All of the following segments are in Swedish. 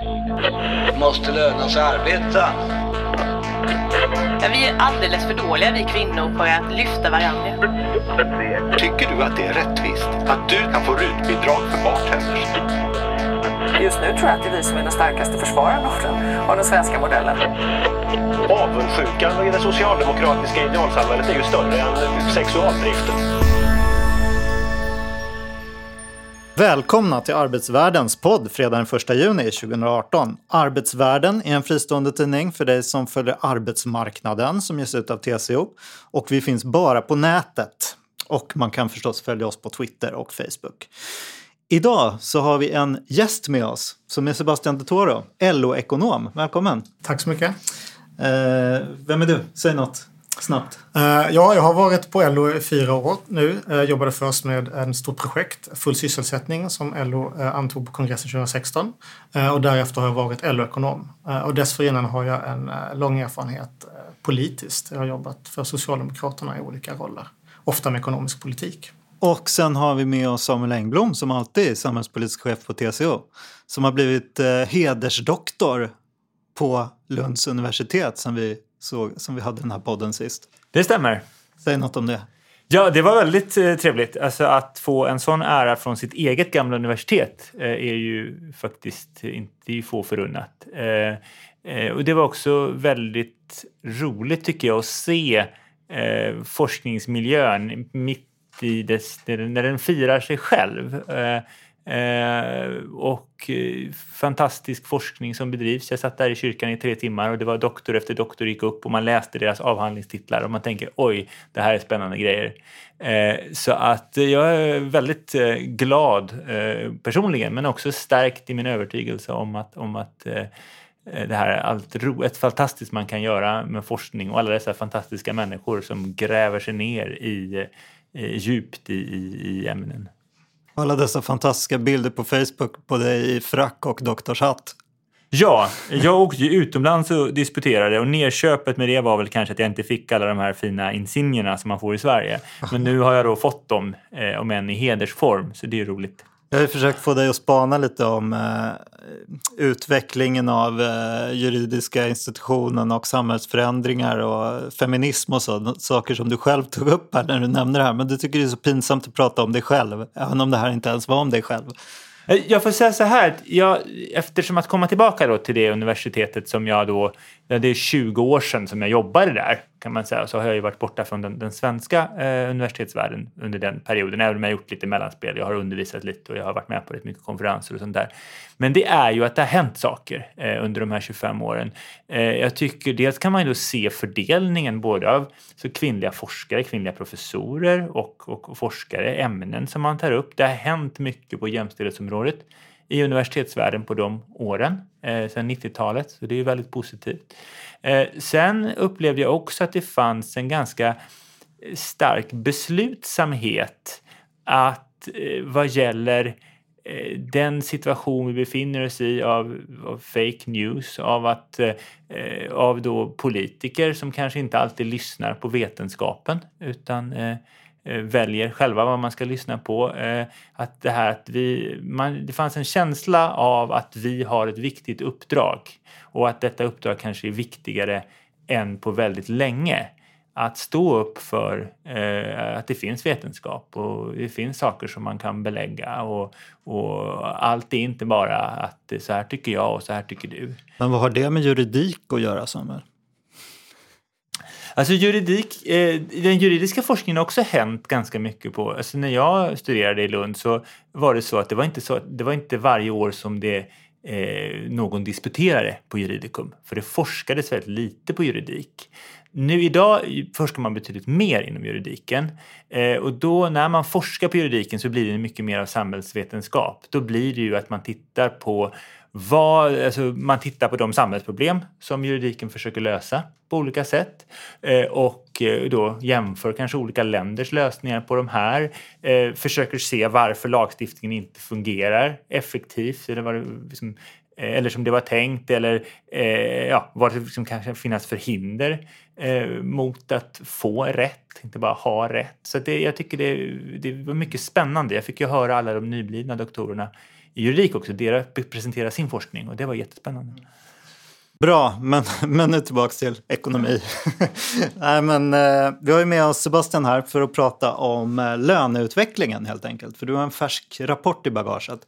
Det måste löna sig arbeta. Ja, vi är alldeles för dåliga vi kvinnor på att lyfta varandra. Tycker du att det är rättvist att du kan få rutbidrag för bartenders? Just nu tror jag att det är vi som är den starkaste försvararen av den, av den svenska modellen. Avundsjukan i det socialdemokratiska idealsamhället är ju större än sexualdriften. Välkomna till Arbetsvärldens podd fredag den 1 juni 2018. Arbetsvärlden är en fristående tidning för dig som följer arbetsmarknaden som ges ut av TCO. Och vi finns bara på nätet. Och man kan förstås följa oss på Twitter och Facebook. Idag så har vi en gäst med oss som är Sebastian de Toro, LO-ekonom. Välkommen! Tack så mycket. Eh, vem är du? Säg något snabbt. Uh, ja, jag har varit på LO i fyra år nu. Jag uh, jobbade först med ett stort projekt, Full sysselsättning, som LO uh, antog på kongressen 2016. och därefter har jag varit LO-ekonom. och dessförinnan har jag en lång erfarenhet politiskt. Jag har jobbat för Socialdemokraterna i olika roller, ofta med ekonomisk politik. Och sen har vi med oss Samuel Engblom som alltid är samhällspolitisk chef på TCO. Som har blivit hedersdoktor på Lunds universitet som vi såg, som vi hade den här podden sist. Det stämmer. Säg något om det. Ja, det var väldigt eh, trevligt. Alltså att få en sån ära från sitt eget gamla universitet eh, är ju faktiskt inte få förunnat. Eh, och det var också väldigt roligt tycker jag att se forskningsmiljön mitt i dess, när den firar sig själv. Eh, och eh, fantastisk forskning som bedrivs. Jag satt där i kyrkan i tre timmar och det var doktor efter doktor gick upp och man läste deras avhandlingstitlar och man tänker oj, det här är spännande grejer. Eh, så att jag är väldigt eh, glad eh, personligen men också stärkt i min övertygelse om att, om att eh, eh det här är allt ro, ett fantastiskt man kan göra med forskning och alla dessa fantastiska människor som gräver sig ner i, eh, djupt i, i, i ämnen. Alla dessa fantastiska bilder på Facebook på dig i frack och doktorshatt. Ja, jag åkte ju utomlands och disputerade och nerköpet med det var väl kanske att jag inte fick alla de här fina insignierna som man får i Sverige. Men nu har jag då fått dem, eh, om än i hedersform, så det är roligt. Jag har försökt få dig att spana lite om eh, utvecklingen av eh, juridiska institutionen och samhällsförändringar och feminism och så. Saker som du själv tog upp här när du nämnde det här. Men du tycker det är så pinsamt att prata om dig själv, även om det här inte ens var om dig själv. Eh, jag får säga så här, jag, eftersom att komma tillbaka då till det universitetet som jag då, det är 20 år sedan som jag jobbade där kan man säga, så har jag ju varit borta från den, den svenska eh, universitetsvärlden under den perioden, även om jag har gjort lite mellanspel, jag har undervisat lite och jag har varit med på rätt mycket konferenser och sånt där. Men det är ju att det har hänt saker eh, under de här 25 åren. Eh, jag tycker dels kan man ju då se fördelningen både av så kvinnliga forskare, kvinnliga professorer och, och, och forskare, ämnen som man tar upp. Det har hänt mycket på jämställdhetsområdet i universitetsvärlden på de åren, eh, sedan 90-talet, så det är ju väldigt positivt. Eh, sen upplevde jag också att det fanns en ganska eh, stark beslutsamhet att eh, vad gäller eh, den situation vi befinner oss i av, av fake news, av, att, eh, av då politiker som kanske inte alltid lyssnar på vetenskapen utan eh, Eh, Eh, väljer själva vad man ska lyssna på. Eh, att det här att vi, man, det fanns en känsla av att vi har ett viktigt uppdrag och att detta uppdrag kanske är viktigare än på väldigt länge. Att stå upp för eh, att det finns vetenskap och det finns saker som man kan belägga och, och allt är inte bara att så här tycker jag och så här tycker du. Men vad har det med juridik att göra Samuel? Alltså juridik, eh, den juridiska forskningen har också hänt ganska mycket på, alltså när jag studerade i Lund så var det så att det var inte, så, det var inte varje år som det eh, någon disputerade på juridikum, för det forskades väldigt lite på juridik. Nu idag forskar man betydligt mer inom juridiken eh, och då när man forskar på juridiken så blir det mycket mer av samhällsvetenskap. Då blir det ju att man tittar på vad, alltså man tittar på de samhällsproblem som juridiken försöker lösa på olika sätt eh, och eh, då jämför kanske olika länders lösningar på de här. Eh, försöker se varför lagstiftningen inte fungerar effektivt eller, vad liksom, eller som det var tänkt eller ja, vad det liksom kanske finnas för hinder mot att få rätt, inte bara ha rätt. Så det, jag tycker det, det var mycket spännande. Jag fick ju höra alla de nyblivna doktorerna juridik också. Deras presenterar sin forskning och det var jättespännande. Bra, men, men nu tillbaka till ekonomi. Nej, men, eh, vi har ju med oss Sebastian här för att prata om eh, löneutvecklingen helt enkelt. För du har en färsk rapport i bagaget.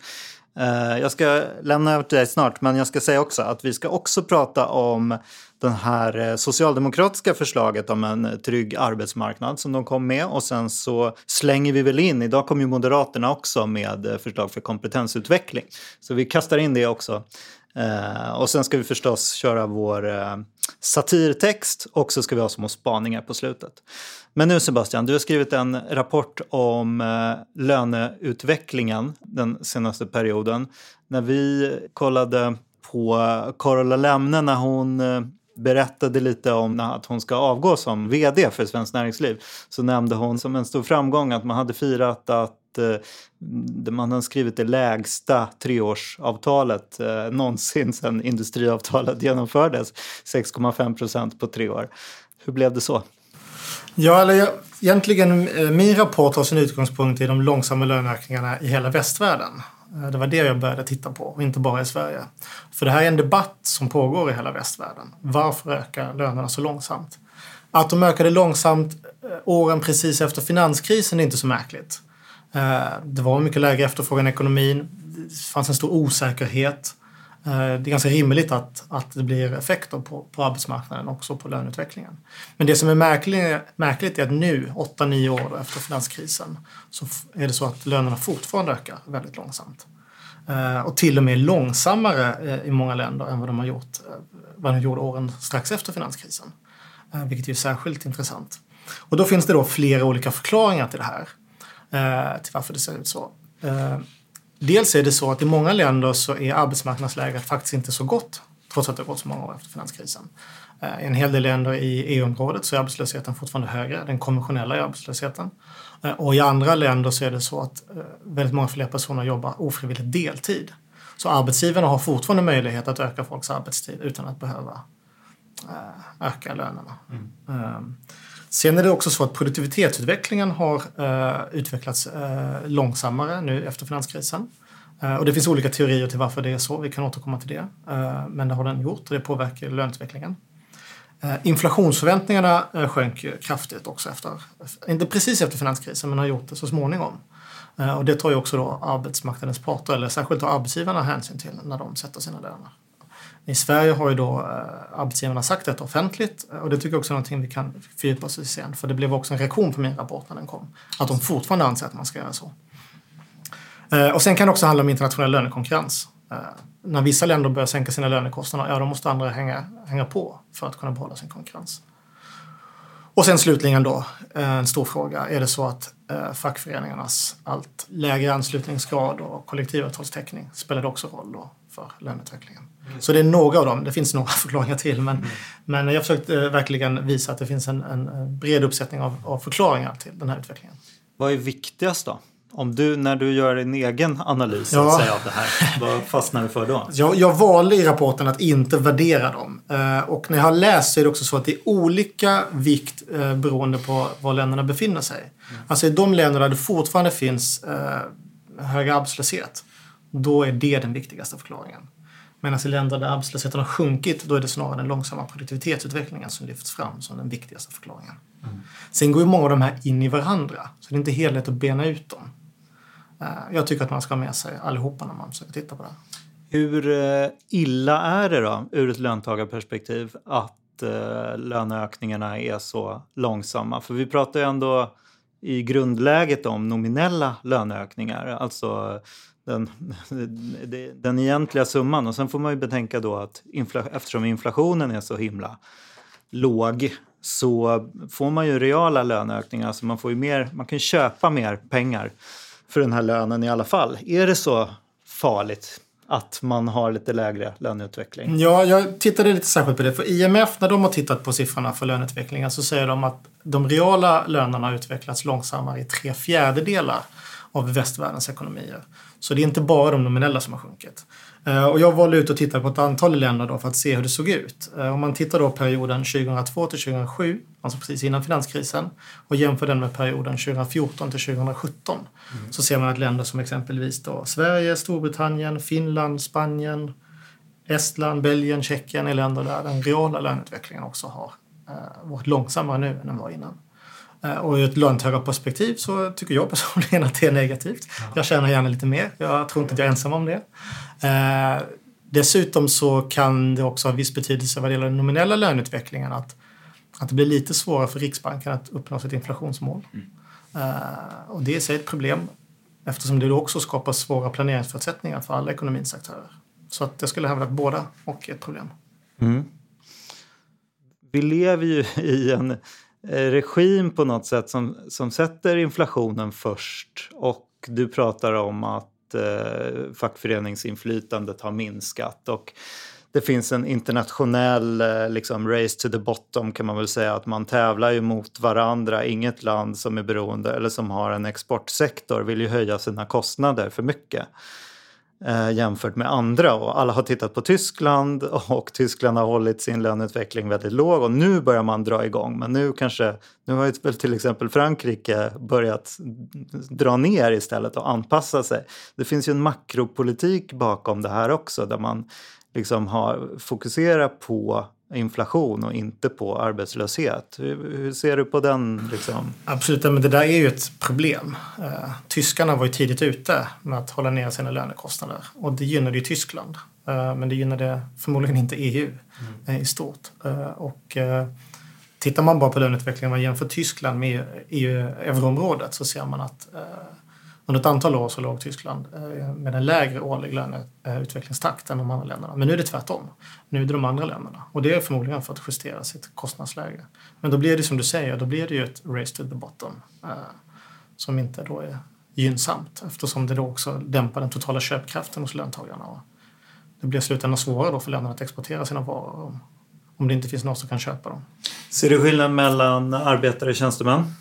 Eh, jag ska lämna över till dig snart, men jag ska säga också att vi ska också prata om det här eh, socialdemokratiska förslaget om en trygg arbetsmarknad som de kom med och sen så slänger vi väl in, idag kom ju Moderaterna också med eh, förslag för kompetensutveckling. Så vi kastar in det också. Eh, och sen ska vi förstås köra vår eh, satirtext och så ska vi ha små spaningar på slutet. Men nu Sebastian, du har skrivit en rapport om eh, löneutvecklingen den senaste perioden. När vi kollade på Carola Lemne när hon eh, berättade lite om att hon ska avgå som vd för Svenskt Näringsliv så nämnde hon som en stor framgång att man hade firat att Eh, man har skrivit det lägsta treårsavtalet eh, någonsin sedan industriavtalet genomfördes. 6,5 procent på tre år. Hur blev det så? Ja, eller jag, egentligen eh, min rapport har sin utgångspunkt i de långsamma löneökningarna i hela västvärlden. Eh, det var det jag började titta på och inte bara i Sverige. För det här är en debatt som pågår i hela västvärlden. Varför ökar lönerna så långsamt? Att de ökade långsamt åren precis efter finanskrisen är inte så märkligt. Eh, det var mycket lägre efterfrågan i ekonomin. Det fanns en stor osäkerhet. Eh, det är ganska rimligt att, att det blir effekter på, på arbetsmarknaden också på löneutvecklingen. Men det som är märkligt, märkligt är att nu, 8-9 år efter finanskrisen, så är det så att lönerna fortfarande ökar väldigt långsamt. Eh, och till och med långsammare i många länder än vad de har gjort, vad de gjorde åren strax efter finanskrisen. Vilket är särskilt intressant. Och då finns det då flera olika förklaringar till det här. Till varför det ser ut så. Dels är det så att i många länder så är arbetsmarknadsläget faktiskt inte så gott trots att det har gått så många år efter finanskrisen. I en hel del länder i EU-området så är arbetslösheten fortfarande högre, den konventionella arbetslösheten. Och i andra länder så är det så att väldigt många fler personer jobbar ofrivilligt deltid. Så arbetsgivarna har fortfarande möjlighet att öka folks arbetstid utan att behöva öka lönerna. Mm. Sen är det också så att produktivitetsutvecklingen har eh, utvecklats eh, långsammare nu efter finanskrisen. Eh, och det finns olika teorier till varför det är så. Vi kan återkomma till det. Eh, men det har den gjort och det påverkar löneutvecklingen. Eh, inflationsförväntningarna eh, sjönk kraftigt också efter, inte precis efter finanskrisen, men har gjort det så småningom. och det tar ju också då arbetsmarknadens parter, eller särskilt då arbetsgivarna, hänsyn till när de sätter sina löner. I Sverige har ju då eh, arbetsgivarna sagt detta offentligt eh, och det tycker jag också är någonting vi kan fördjupa oss i sen. För det blev också en reaktion på min rapport när den kom. Att de fortfarande anser att man ska göra så. Eh, och sen kan det också handla om internationell lönekonkurrens. När vissa länder börjar sänka sina lönekostnader, ja då måste andra hänga, hänga på för att kunna behålla sin konkurrens. Och sen slutligen då, en stor fråga. Är det så att fackföreningarnas allt lägre anslutningsgrad och kollektivavtalstäckning spelade också roll då för löneutvecklingen? Så det är några av dem. Det finns några förklaringar till. Men, mm. men jag försökte verkligen visa att det finns en, en bred uppsättning av, av, förklaringar till den här utvecklingen. Vad är viktigast då? Om du, när du gör din egen analys ja. säga, av det här, vad fastnar du för då? Jag, jag valde i rapporten att inte värdera dem. Eh, och när jag har läst så är det också så att det är olika vikt eh, beroende på var länderna befinner sig. Mm. Alltså i de länder där det fortfarande finns eh, hög arbetslöshet, då är det den viktigaste förklaringen. Medan i länder där arbetslösheten har sjunkit, då är det snarare den långsamma produktivitetsutvecklingen som lyfts fram som den viktigaste förklaringen. Mm. Sen går ju många av de här in i varandra, så det är inte helt lätt att bena ut dem. Eh, jag tycker att man ska ha med sig allihopa när man försöker titta på det. Hur eh, illa är det då, ur ett löntagarperspektiv, att eh, löneökningarna är så långsamma? För vi pratar ju ändå i grundläget om nominella löneökningar, alltså den, den egentliga summan. Och sen får man ju betänka då att infla, eftersom inflationen är så himla låg så får man ju reala löneökningar. Alltså man, får ju mer, man kan köpa mer pengar för den här lönen i alla fall. Är det så farligt att man har lite lägre löneutveckling? Ja, jag tittade lite särskilt på det. För IMF, när de har tittat på siffrorna för löneutvecklingen så säger de att de reala lönerna har utvecklats långsammare i tre fjärdedelar av västvärldens ekonomier. Så det är inte bara de nominella som har sjunkit. Eh, Och jag valde ut att titta på ett antal länder då för att se hur det såg ut. Eh, Om man tittar då perioden 2002 till 2007, alltså precis innan finanskrisen, och jämför den med perioden 2014 till 2017 så ser man att länder som exempelvis då Sverige, Storbritannien, Finland, Spanien, Estland, Belgien, Tjeckien är länder där den reala löneutvecklingen också har eh, varit långsammare nu än den var innan. Eh, Och ur ett löntagarperspektiv så tycker jag personligen att det är negativt. Jag tjänar gärna lite mer. Jag tror inte att jag är ensam om det. Eh, dessutom så kan det också ha viss betydelse vad det gäller den nominella löneutvecklingen att, att det blir lite svårare för Riksbanken att uppnå sitt inflationsmål. Eh, och det är i sig ett problem eftersom det då också skapar svåra planeringsförutsättningar för alla ekonomins aktörer. Så att jag skulle hävda att båda och är ett problem. Vi lever ju i en Eh, regim på något sätt som, som sätter inflationen först. Och du pratar om att eh, fackföreningsinflytandet har minskat. Och det finns en internationell eh, liksom, race to the bottom kan man väl säga. Att man tävlar ju mot varandra. Inget land som är beroende eller som har en exportsektor vill ju höja sina kostnader för mycket eh, jämfört med andra. Och alla har tittat på Tyskland och Tyskland har hållit sin löneutveckling väldigt låg och nu börjar man dra igång. Men nu kanske, nu har ju till exempel Frankrike börjat dra ner istället och anpassa sig. Det finns ju en makropolitik bakom det här också där man liksom har fokuserat på inflation och inte på arbetslöshet. Hur, hur ser du på den? Liksom? Absolut, men det där är ju ett problem. Eh, tyskarna var ju tidigt ute med att hålla ner sina lönekostnader och det gynnade ju Tyskland. Eh, men det gynnade förmodligen inte EU eh, i stort. Och tittar man bara på löneutvecklingen man jämför Tyskland med EU, euroområdet så ser man att under ett antal år så låg Tyskland eh, med en lägre årlig löneutvecklingstakt än de andra länderna. Men nu är det tvärtom. Nu är det de andra länderna. Och det är förmodligen för att justera sitt kostnadsläge. Men då blir det som du säger, då blir det ju ett race to the bottom. Eh, som inte då är gynnsamt eftersom det då också dämpar den totala köpkraften hos löntagarna. Och det blir i slutändan svårare då för länderna att exportera sina varor om, om det inte finns någon som kan köpa dem. Ser du skillnad mellan arbetare och tjänstemän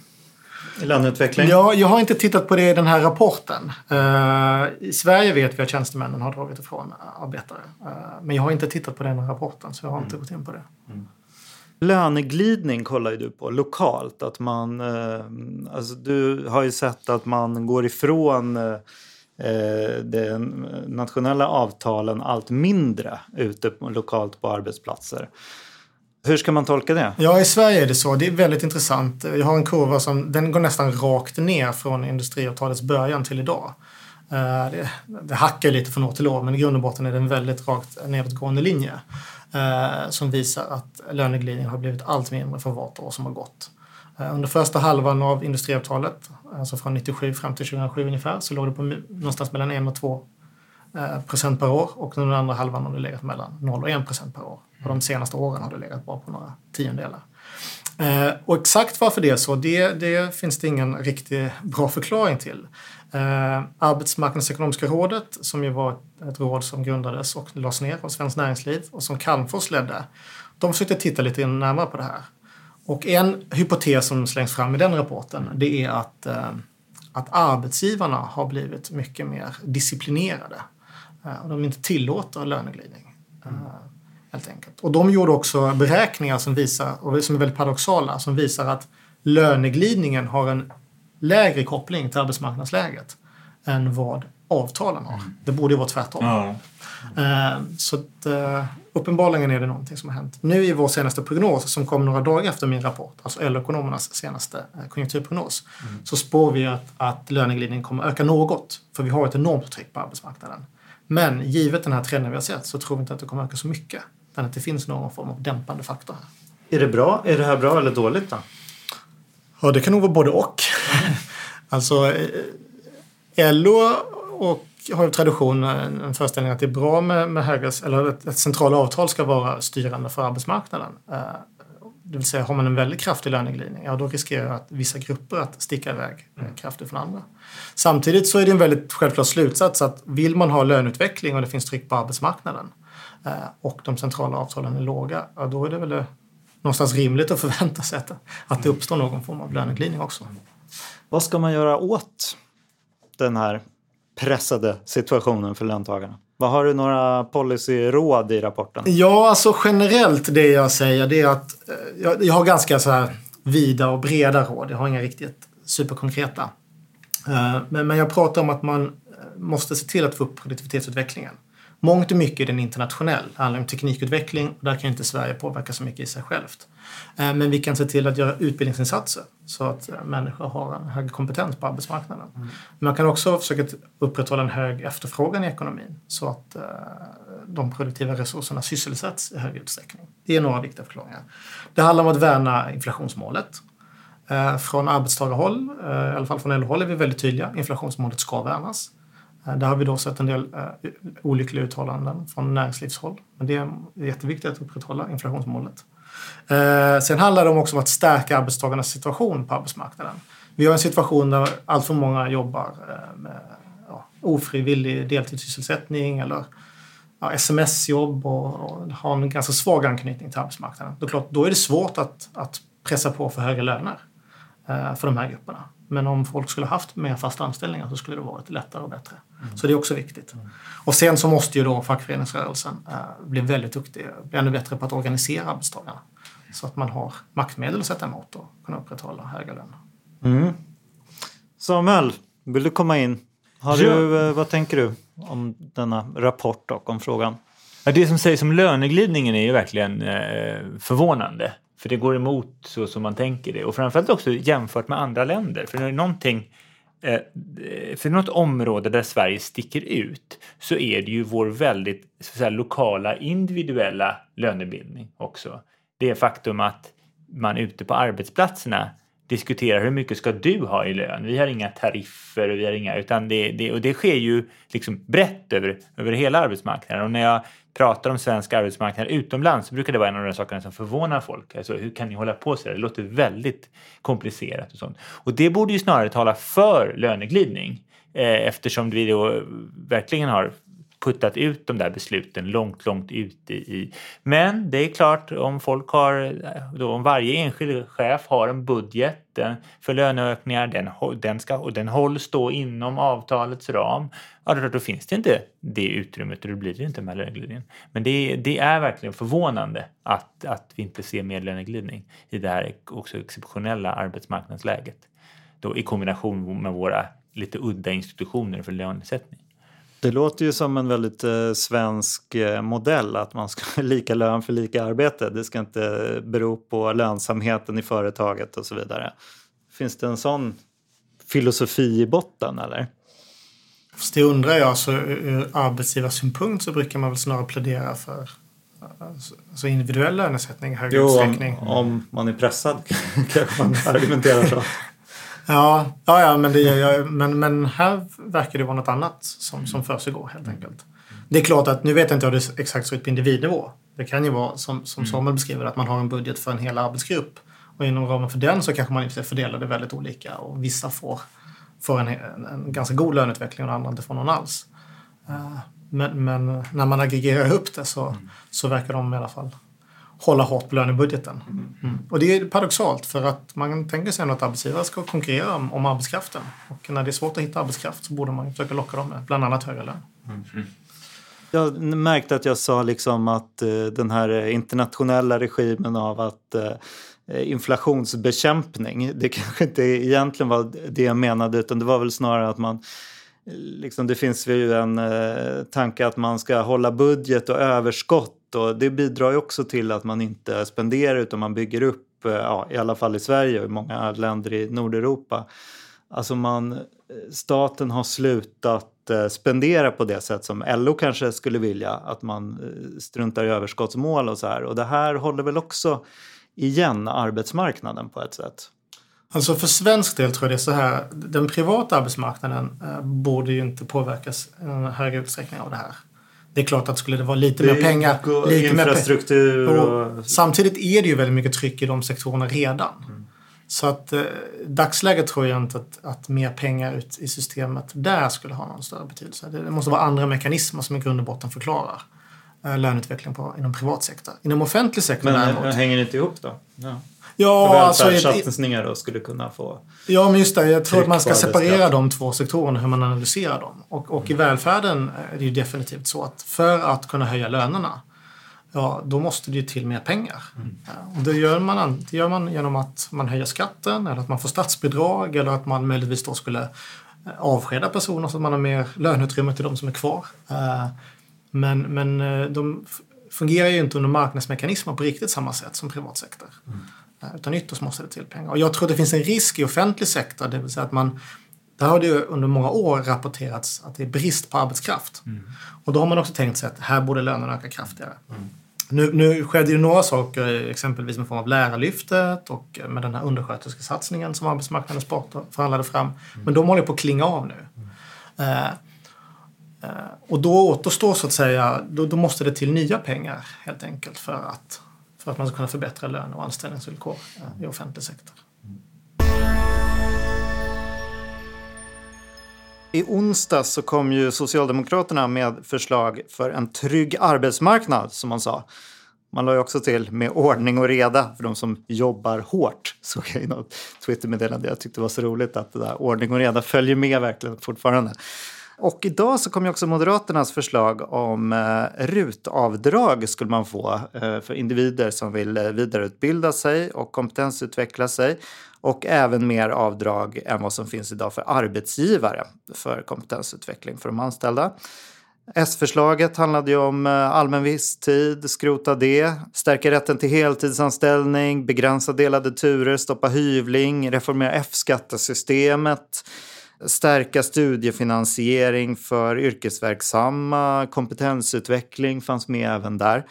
löneutveckling? Ja, jag har inte tittat på det i den här rapporten. Eh, I Sverige vet vi att tjänstemännen har dragit ifrån arbetare. Eh, men jag har inte tittat på den här rapporten så jag har inte gått in på det. Löneglidning kollar ju du på lokalt. Att man, eh, alltså du har ju sett att man går ifrån de nationella avtalen allt mindre ute lokalt på arbetsplatser. Hur ska man tolka det? Ja, i Sverige är det så. Det är väldigt intressant. Jag har en kurva som den går nästan rakt ner från industriavtalets början till idag. Eh, det, det hackar lite från år till år, men i grund och botten är det en väldigt rakt nedåtgående linje eh, som visar att löneglidningen har blivit allt mindre för vart år som har gått. Eh, under första halvan av industriavtalet, alltså från 97 fram till 2007 ungefär, så låg det på någonstans mellan 1 och 2 Eh, procent per år och den andra halvan har det legat mellan 0 och 1 procent per år. Och de senaste åren har det legat bara på några tiondelar. Eh, och exakt varför det är så, det, det finns det ingen riktigt bra förklaring till. Eh, Arbetsmarknadsekonomiska rådet, som ju var ett, ett råd som grundades och lades ner av Svenskt Näringsliv och som Calmfors ledde, de försökte titta lite närmare på det här. Och en hypotes som slängs fram i den rapporten, det är att, eh, att arbetsgivarna har blivit mycket mer disciplinerade. Eh, och de inte tillåter löneglidning. Eh, helt enkelt. Och de gjorde också beräkningar som visar, och som är väldigt paradoxala, som visar att löneglidningen har en lägre koppling till arbetsmarknadsläget än vad avtalen har. Det borde ju vara tvärtom. Eh, Så att, uppenbarligen är det någonting som har hänt. Nu i vår senaste prognos som kom några dagar efter min rapport, alltså LO-ekonomernas senaste konjunkturprognos, så spår vi att, att löneglidningen kommer öka något. För vi har ett enormt tryck på arbetsmarknaden. Men givet den här trenden vi har sett så tror vi inte att det kommer öka så mycket. Utan att det finns någon form av dämpande faktor här. Är det bra? Är det här bra eller dåligt då? Ja, det kan nog vara både och. alltså, eh, LO och har ju tradition en en föreställning att det är bra med, med höga, eller ett, ett centrala avtal ska vara styrande för arbetsmarknaden. Eh, Det vill säga, har man en väldigt kraftig löneglidning, ja då riskerar att vissa grupper att sticka iväg eh, kraftigt från andra. Samtidigt så är det en väldigt självklar slutsats att vill man ha löneutveckling och det finns tryck på arbetsmarknaden eh, och de centrala avtalen är låga, ja, då är det väl eh, någonstans rimligt att förvänta sig att, att det uppstår någon form av löneglidning också. Vad ska man göra åt den här pressade situationen för löntagarna? Vad har du några policyråd i rapporten? Ja, alltså generellt det jag säger det är att eh, jag, jag har ganska så här vida och breda råd. Jag har inga riktigt superkonkreta. Eh, Men, men jag pratar om att man eh, måste se till att få upp produktivitetsutvecklingen. Mångt och mycket är den internationell. Det handlar om teknikutveckling och där kan inte Sverige påverka så mycket i sig självt. Eh, Men vi kan se till att göra utbildningsinsatser så att människor har en hög kompetens på arbetsmarknaden. Men Man kan också försöka upprätthålla en hög efterfrågan i ekonomin så att de produktiva resurserna sysselsätts i hög utsträckning. Det är några viktiga förklaringar. Det handlar om att värna inflationsmålet. Eh, från arbetstagarhåll, eh, i alla fall från LO-håll, är vi väldigt tydliga. Inflationsmålet ska värnas. Eh, där har vi då sett en del olyckliga uttalanden från näringslivshåll. Men det är jätteviktigt att upprätthålla inflationsmålet. Sen handlar det också om att stärka arbetstagarnas situation på arbetsmarknaden. Vi har en situation där allt för många jobbar med ofrivillig deltidssysselsättning eller ja, sms-jobb och, och har en ganska svag anknytning till arbetsmarknaden. Då, är klart, då är det svårt att, att pressa på för högre löner för de här grupperna. Men om folk skulle haft mer fasta anställningar så skulle det varit lättare och bättre. Så det är också viktigt. Och sen så måste ju då fackföreningsrörelsen eh, bli väldigt duktig, bli ännu bättre på att organisera arbetstagarna. Så att man har maktmedel att sätta emot och kunna upprätthålla höga löner. Samuel, vill du komma in? Har Ja. du, eh, vad tänker du om denna rapport och om frågan? Det som sägs om löneglidningen är ju verkligen eh, förvånande. För det går emot så som man tänker det. Och framförallt också jämfört med andra länder. För när det är någonting eh, för något område där Sverige sticker ut så är det ju vår väldigt så att säga, lokala individuella lönebildning också. Det faktum att man ute på arbetsplatserna diskuterar hur mycket ska du ha i lön? Vi har inga tariffer och vi har inga, utan det, det, och det sker ju liksom brett över, över hela arbetsmarknaden. Och när jag pratar om svensk arbetsmarknad utomlands så brukar det vara en av de sakerna som förvånar folk. Alltså hur kan ni hålla på så här? Det låter väldigt komplicerat och sånt. Och det borde ju snarare tala för löneglidning eh, eftersom vi då verkligen har puttat ut de där besluten långt, långt ute i. Men det är klart om folk har, då, om varje enskild chef har en budget den, för löneökningar, den, den ska, och den hålls då inom avtalets ram, ja då, då finns det inte det utrymmet och då blir det inte med löneglidningen. Men det, det är verkligen förvånande att, att vi inte ser mer löneglidning i det här också exceptionella arbetsmarknadsläget. Då i kombination med våra lite udda institutioner för lönesättning. Det låter ju som en väldigt eh, svensk eh, modell att man ska ha lika lön för lika arbete. Det ska inte bero på lönsamheten i företaget och så vidare. Finns det en sån filosofi i botten eller? Fast det undrar jag, så ur arbetsgivarsynpunkt så brukar man väl snarare plädera för alltså, alltså individuell lönesättning i högre utsträckning. om, om man är pressad kanske man argumenterar så. Ja, ja, ja men, det, jag, men, men här verkar det vara något annat som, som försiggår helt enkelt. Det är klart att nu vet jag inte hur det exakt ser ut på individnivå. Det kan ju vara som, som Samuel beskriver att man har en budget för en hel arbetsgrupp och inom ramen för den så kanske man i fördelar det väldigt olika och vissa får, får en, en, en ganska god löneutveckling och andra inte får någon alls. Eh, Men, men när man aggregerar ihop det så, så verkar de i alla fall hålla hårt på lönebudgeten. Mm. Och det är paradoxalt för att man tänker sig att arbetsgivare ska konkurrera om, om arbetskraften. Och när det är svårt att hitta arbetskraft så borde man försöka locka dem med bland annat högre lön. Jag märkte att jag sa liksom att eh, den här internationella regimen av att eh, inflationsbekämpning, det kanske inte egentligen var det jag menade utan det var väl snarare att man Liksom det finns ju en eh, tanke att man ska hålla budget och överskott och det bidrar ju också till att man inte spenderar utan man bygger upp, eh, ja, i alla fall i Sverige och i många länder i Nordeuropa. Alltså man, eh, staten har slutat eh, spendera på det sätt som LO kanske skulle vilja, att man struntar i överskottsmål och så här. Och det här håller väl också igen arbetsmarknaden på ett sätt. Alltså för svensk del tror jag det är så här. Den privata arbetsmarknaden eh, borde ju inte påverkas i någon högre utsträckning av det här. Det är klart att skulle det vara lite mer pengar... Lite mer pe- infrastruktur och... Samtidigt är det ju väldigt mycket tryck i de sektorerna redan. Så att eh, dagsläget tror jag inte att, att mer pengar ut i systemet där skulle ha någon större betydelse. Det, det måste vara andra mekanismer som i grund och botten förklarar eh, löneutveckling på, inom privat sektor. Inom offentlig sektor Men däremot. äh, hänger det inte ihop då? Ja. Ja, alltså, Välfärdssatsningar då skulle kunna få... Ja, men just det. Jag tror att man ska separera de två sektorerna, hur man analyserar dem. Och, och i välfärden är det ju definitivt så att för att kunna höja lönerna, ja, då måste det ju till mer pengar. Ja, Och det, gör man, an- det gör man genom att man höjer skatten, eller att man får statsbidrag, eller att man möjligtvis då skulle eh, avskeda personer så att man har mer löneutrymme till de som är kvar. Eh, Men, men eh, de fungerar ju inte under marknadsmekanismer på riktigt samma sätt som privat sektor. Eh, Utan ytterst måste det till pengar. Och jag tror det finns en risk i offentlig sektor, det vill säga att man där har det under många år rapporterats att det är brist på arbetskraft. Och då har man också tänkt sig att här borde lönerna öka kraftigare. Nu, nu skedde ju några saker, exempelvis med form av lärarlyftet och med den här undersköterskesatsningen som arbetsmarknadens parter förhandlade fram. Men de håller på att klinga av nu. Eh, eh, och då återstår så att säga, då, då måste det till nya pengar helt enkelt för att, för att man ska kunna förbättra lön och anställningsvillkor eh, i offentlig sektor. I onsdag så kom ju Socialdemokraterna med förslag för en trygg arbetsmarknad, som man sa. Man la ju också till med ordning och reda för de som jobbar hårt. Såg jag i något Twittermeddelande. Jag tyckte det var så roligt att det där ordning och reda följer med verkligen fortfarande. Och idag så kom ju också Moderaternas förslag om eh, RUT-avdrag skulle man få eh, för individer som vill eh, vidareutbilda sig och kompetensutveckla sig. Och även mer avdrag än vad som finns idag för arbetsgivare för kompetensutveckling för de anställda. S-förslaget handlade ju om eh, allmän visstid, skrota det, stärka rätten till heltidsanställning, begränsa delade turer, stoppa hyvling, reformera F-skattesystemet, stärka studiefinansiering för yrkesverksamma, kompetensutveckling fanns med även där.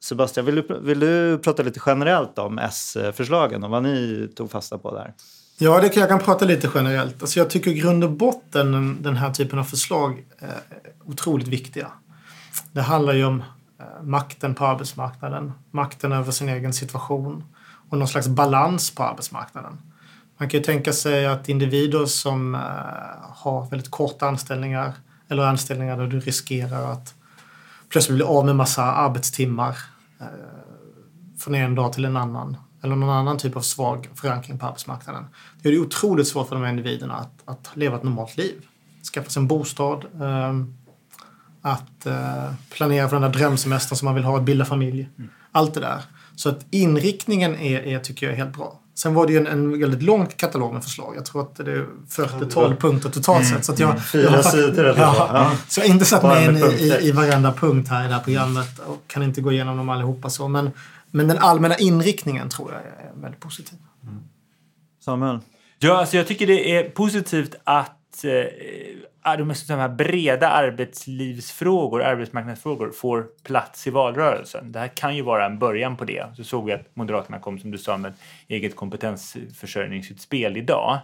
Sebastian, vill du, vill du prata lite generellt om S-förslagen och vad ni tog fasta på där? Ja, det kan, jag kan prata lite generellt. Alltså jag tycker i grund och botten den här typen av förslag är otroligt viktiga. Det handlar ju om eh, makten på arbetsmarknaden, makten över sin egen situation och någon slags balans på arbetsmarknaden. Man kan ju tänka sig att individer som eh, har väldigt korta anställningar eller anställningar där du riskerar att plötsligt bli av med massa arbetstimmar eh, från en dag till en annan eller någon annan typ av svag förankring på arbetsmarknaden. Det är otroligt svårt för de här individerna att, att leva ett normalt liv. Skaffa sig en bostad, eh, att planera för den där drömsemestern som man vill ha, att bilda familj. Allt det där. Så att inriktningen är, är, tycker jag är helt bra. Sen var det ju en, en väldigt lång katalog med förslag. Jag tror att det är 40-12 punkter totalt sett. Så att jag, Fyra jag, sidor eller ja, så. Ja. Så jag har inte satt mig in i, i, varenda punkt här i det här programmet och kan inte gå igenom dem allihopa så. Men, men den allmänna inriktningen tror jag är väldigt positiv. Samuel? Ja, alltså jag tycker det är positivt att eh, de, de här breda arbetslivsfrågor, arbetsmarknadsfrågor får plats i valrörelsen. Det här kan ju vara en början på det. Så såg vi att Moderaterna kom, som du sa, med ett eget kompetensförsörjningsutspel idag.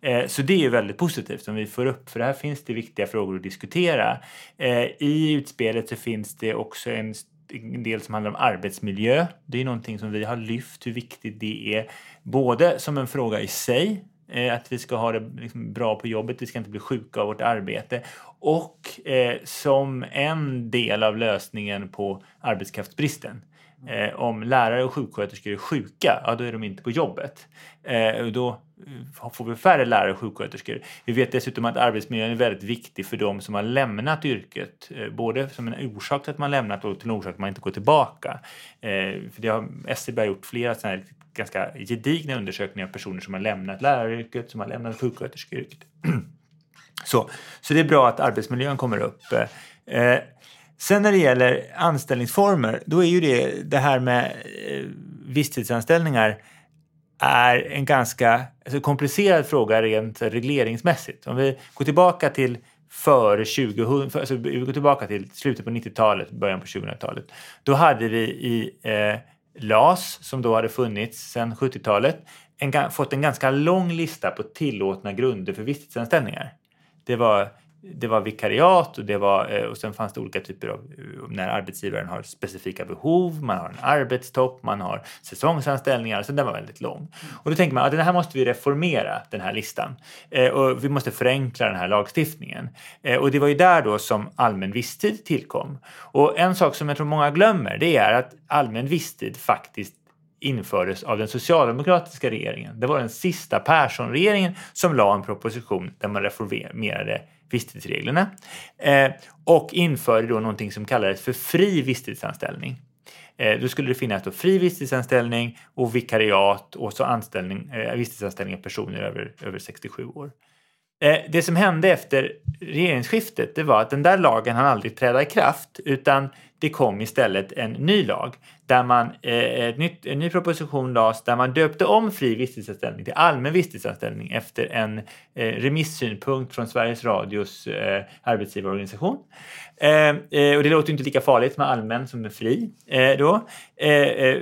Eh, så det är ju väldigt positivt om vi får upp, för här finns det viktiga frågor att diskutera. Eh, I utspelet så finns det också en en del som handlar om arbetsmiljö. Det är någonting som vi har lyft hur viktigt det är. Både som en fråga i sig, Eh, att vi ska ha det liksom bra på jobbet, vi ska inte bli sjuka av vårt arbete. Och eh, som en del av lösningen på arbetskraftsbristen. Eh, om lärare och sjuksköterskor är sjuka, ja då är de inte på jobbet. Eh, då eh, får vi färre lärare och sjuksköterskor. Vi vet dessutom att arbetsmiljön är väldigt viktig för de som har lämnat yrket. Eh, både som en orsak till att man lämnat och till en orsak till att man inte går tillbaka. Eh, för det har SCB har gjort flera sådana här ganska gedigna undersökningar av personer som har lämnat läraryrket, som har lämnat sjuksköterskeyrket. Så, så det är bra att arbetsmiljön kommer upp. Eh, sen när det gäller anställningsformer, då är ju det, det här med eh, visstidsanställningar är en ganska alltså, komplicerad fråga rent regleringsmässigt. Om vi går tillbaka till före 2000, för, alltså, vi går tillbaka till slutet på 90-talet, början på 2000-talet. Då hade vi i eh, LAS, som då hade funnits sedan 70-talet, en, fått en ganska lång lista på tillåtna grunder för visstidsanställningar. Det var det var vikariat och, det var, eh, och sen fanns det olika typer av eh, när arbetsgivaren har specifika behov, man har en arbetstopp, man har säsongsanställningar, så den var väldigt lång. Och då tänker man att den här måste vi reformera, den här listan. Eh, och vi måste förenkla den här lagstiftningen. Eh, och det var ju där då som allmän visstid tillkom. Och en sak som jag tror många glömmer, det är att allmän visstid faktiskt infördes av den socialdemokratiska regeringen. Det var den sista Persson-regeringen som la en proposition där man reformerade visstidsreglerna eh, och införde då någonting som kallades för fri visstidsanställning. Eh, då skulle det finnas då fri visstidsanställning och vikariat och så anställning, eh, visstidsanställning av personer över, över 67 år. Eh, det som hände efter regeringsskiftet det var att den där lagen hann aldrig träda i kraft utan det kom istället en ny lag där man, eh, ett nytt, en ny proposition lades där man döpte om fri visstidsanställning till allmän visstidsanställning efter en eh, remissynpunkt från Sveriges Radios eh, arbetsgivarorganisation. Eh, eh och det låter inte lika farligt med allmän som med fri eh, då. Eh,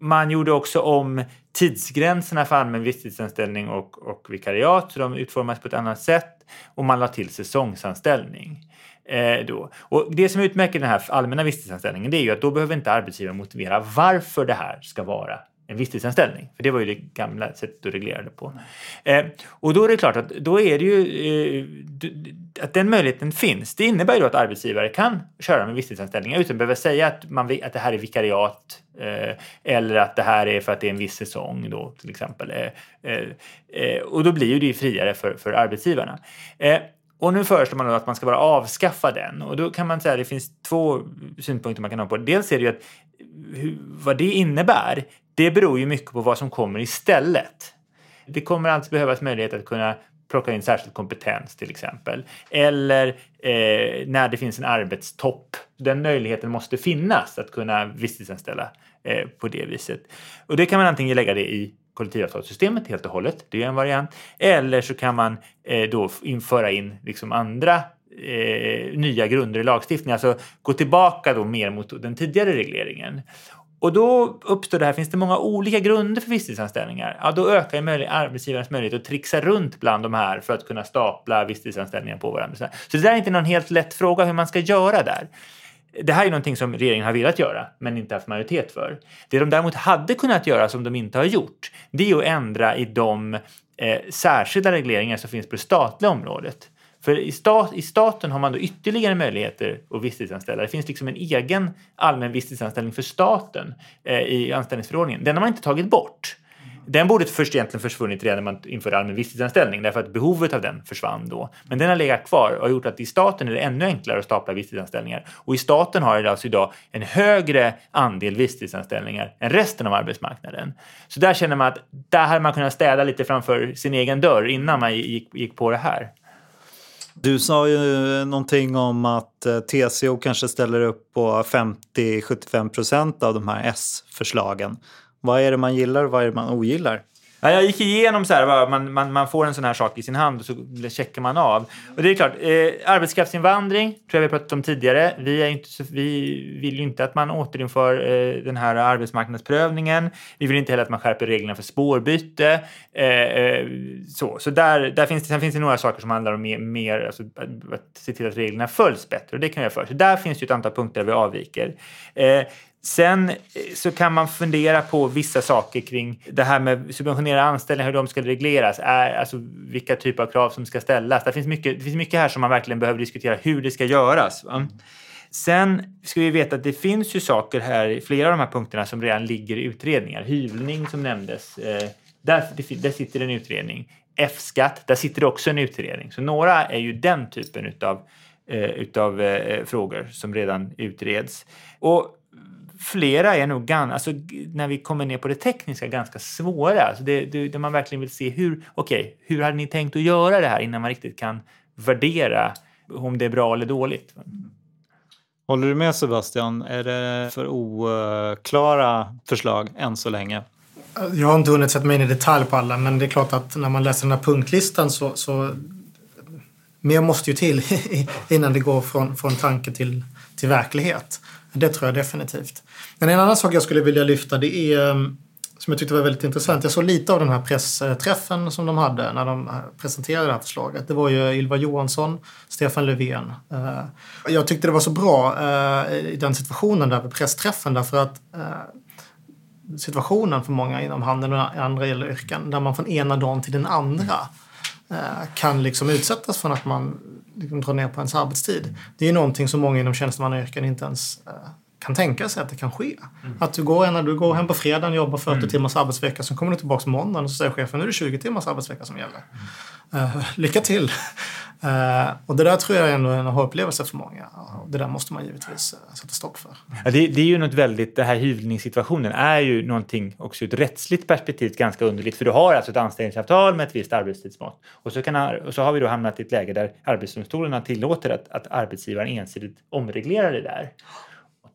man gjorde också om tidsgränserna för allmän visstidsanställning och, och vikariat så de utformas på ett annat sätt och man la till säsongsanställning. Eh, då. Och det som utmärker den här allmänna visstidsanställningen det är ju att då behöver inte arbetsgivaren motivera varför det här ska vara en visstidsanställning. För det var ju det gamla sättet att reglera det på. Eh, och då är det klart att då är det ju eh, att den möjligheten finns. Det innebär ju att arbetsgivare kan köra med visstidsanställningar utan att behöva säga att, man, att det här är vikariat eh, eller att det här är för att det är en viss säsong då till exempel. Eh, eh, eh och då blir ju det friare för, för arbetsgivarna. Eh, och nu föreslår man att man ska bara avskaffa den och då kan man säga att det finns två synpunkter man kan ha på det. Dels är det ju att hur, vad det innebär, det beror ju mycket på vad som kommer istället. Det kommer alltså behövas möjlighet att kunna plocka in särskild kompetens till exempel. Eller eh, när det finns en arbetstopp. Den möjligheten måste finnas att kunna visstidsanställa eh, på det viset. Och det kan man antingen lägga det i kollektivavtalssystemet helt och hållet. Det är en variant. Eller så kan man eh, då införa in liksom andra eh, nya grunder i lagstiftningen. Alltså gå tillbaka då mer mot den tidigare regleringen. Och då uppstår det här, finns det många olika grunder för visstidsanställningar? Ja, då ökar ju arbetsgivarens möjlighet att trixa runt bland de här för att kunna stapla visstidsanställningar på varandra. Så det där är inte någon helt lätt fråga hur man ska göra där. Det här är någonting som regeringen har velat göra men inte haft majoritet för. Det de däremot hade kunnat göra som de inte har gjort det är att ändra i de eh, särskilda regleringar som finns på det statliga området. För i, stat, i staten har man då ytterligare möjligheter att visstidsanställa. Det finns liksom en egen allmän visstidsanställning för staten eh, i anställningsförordningen. Den har man inte tagit bort. Den borde först egentligen försvunnit redan när man införde allmän visstidsanställning därför att behovet av den försvann då. Men den har legat kvar och har gjort att i staten är det ännu enklare att stapla visstidsanställningar. Och i staten har det alltså idag en högre andel visstidsanställningar än resten av arbetsmarknaden. Så där känner man att där hade man kunnat städa lite framför sin egen dörr innan man gick, gick på det här. Du sa ju någonting om att eh, TCO kanske ställer upp på 50-75 procent av de här S-förslagen. Vad är det man gillar och vad är det man ogillar? Ja, jag gick igenom så här, man, man, man får en sån här sak i sin hand och så checkar man av. Och det är klart, eh, arbetskraftsinvandring tror jag vi pratat om tidigare. Vi, är inte så, vi vill ju inte att man återinför eh, den här arbetsmarknadsprövningen. Vi vill inte heller att man skärper reglerna för spårbyte. Eh, eh så så där, där finns det, sen finns det några saker som handlar om mer, mer alltså, att se till att reglerna följs bättre och det kan jag för. Så där finns det ett antal punkter där vi avviker. Eh, Sen eh, så kan man fundera på vissa saker kring det här med subventionerade anställningar, hur de ska regleras, är, alltså vilka typer av krav som ska ställas. Det finns, mycket, det finns mycket här som man verkligen behöver diskutera hur det ska göras. Va? Sen ska vi veta att det finns ju saker här i flera av de här punkterna som redan ligger i utredningar. Hyvling som nämndes, eh, där, där sitter en utredning. F-skatt, där sitter det också en utredning. Så några är ju den typen utav, eh, utav eh, frågor som redan utreds. Och flera är nog, gan, alltså, när vi kommer ner på det tekniska, ganska svåra. Alltså det, det, där man verkligen vill se hur, okej, okay, hur hade ni tänkt att göra det här innan man riktigt kan värdera om det är bra eller dåligt. Håller du med Sebastian? Är det för oklara förslag än så länge? Jag har inte hunnit sätta mig in i detalj på alla, men det är klart att när man läser den här punktlistan så, så mer måste ju till innan det går från, från tanke till, till verklighet. Det tror jag definitivt. Men en annan sak jag skulle vilja lyfta det är eh, som jag tyckte var väldigt intressant. Jag såg lite av den här pressträffen som de hade när de eh, presenterade det här förslaget. Det var ju Ylva Johansson, Stefan Löfven. Eh, jag tyckte det var så bra i den situationen där vid pressträffen därför att situationen för många inom handeln och andra yrken där man från ena dagen till den andra kan liksom utsättas för att man liksom drar ner på ens arbetstid. Det är någonting som många inom tjänstemannayrken inte ens kan tänka sig att det kan ske. Mm. Att du går, när du går hem på fredagen, jobbar 40 mm. timmars arbetsvecka, sen kommer du tillbaka på måndagen och så säger chefen nu är det 20 timmars arbetsvecka som gäller. Mm. Uh, lycka till! Uh, och det där tror jag är ändå en aha-upplevelse för många. Uh, det där måste man givetvis uh, sätta stopp för. Ja, det, det, är ju något väldigt, den här hyvlingssituationen är ju någonting också ur ett rättsligt perspektiv ganska underligt. För du har alltså ett anställningsavtal med ett visst arbetstidsmått. Och så, kan, och så har vi då hamnat i ett läge där Arbetsdomstolen tillåter att, att arbetsgivaren ensidigt omreglerar det där.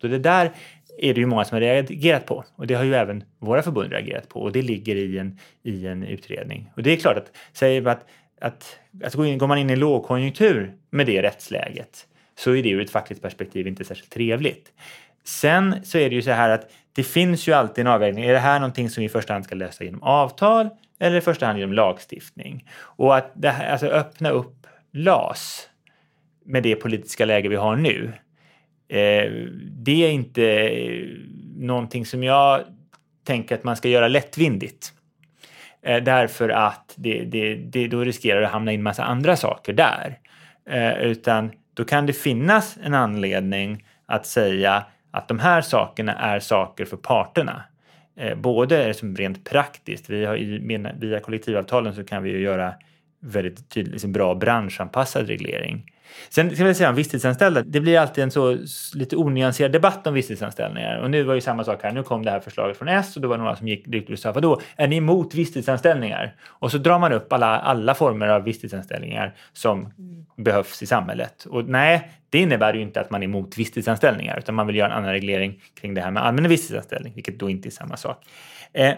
Och det där är det ju många som har reagerat på och det har ju även våra förbund reagerat på och det ligger i en, i en utredning. Och det är klart att säger man att, att alltså går man in i lågkonjunktur med det rättsläget så är det ur ett fackligt perspektiv inte särskilt trevligt. Sen så är det ju så här att det finns ju alltid en avvägning. Är det här någonting som vi i första hand ska lösa genom avtal eller i första hand genom lagstiftning? Och att det här, alltså öppna upp LAS med det politiska läge vi har nu Eh, det är inte eh, någonting som jag tänker att man ska göra lättvindigt. Eh, därför att det, det, det, då riskerar att hamna in massa andra saker där. Utan då kan det finnas en anledning att säga att de här sakerna är saker för parterna. Både som rent praktiskt, vi har, via kollektivavtalen så kan vi ju göra väldigt tydligt liksom bra branschanpassad reglering. Sen ska jag säga om visstidsanställda. Det blir alltid en så lite onyanserad debatt om visstidsanställningar. Och nu var ju samma sak här. Nu kom det här förslaget från S och då var det några som gick ut och sa vadå, är ni emot visstidsanställningar? Och så drar man upp alla, alla former av visstidsanställningar som behövs i samhället. Och nej, det innebär ju inte att man är emot visstidsanställningar utan man vill göra en annan reglering kring det här med allmän visstidsanställning, vilket då inte är samma sak. Eh,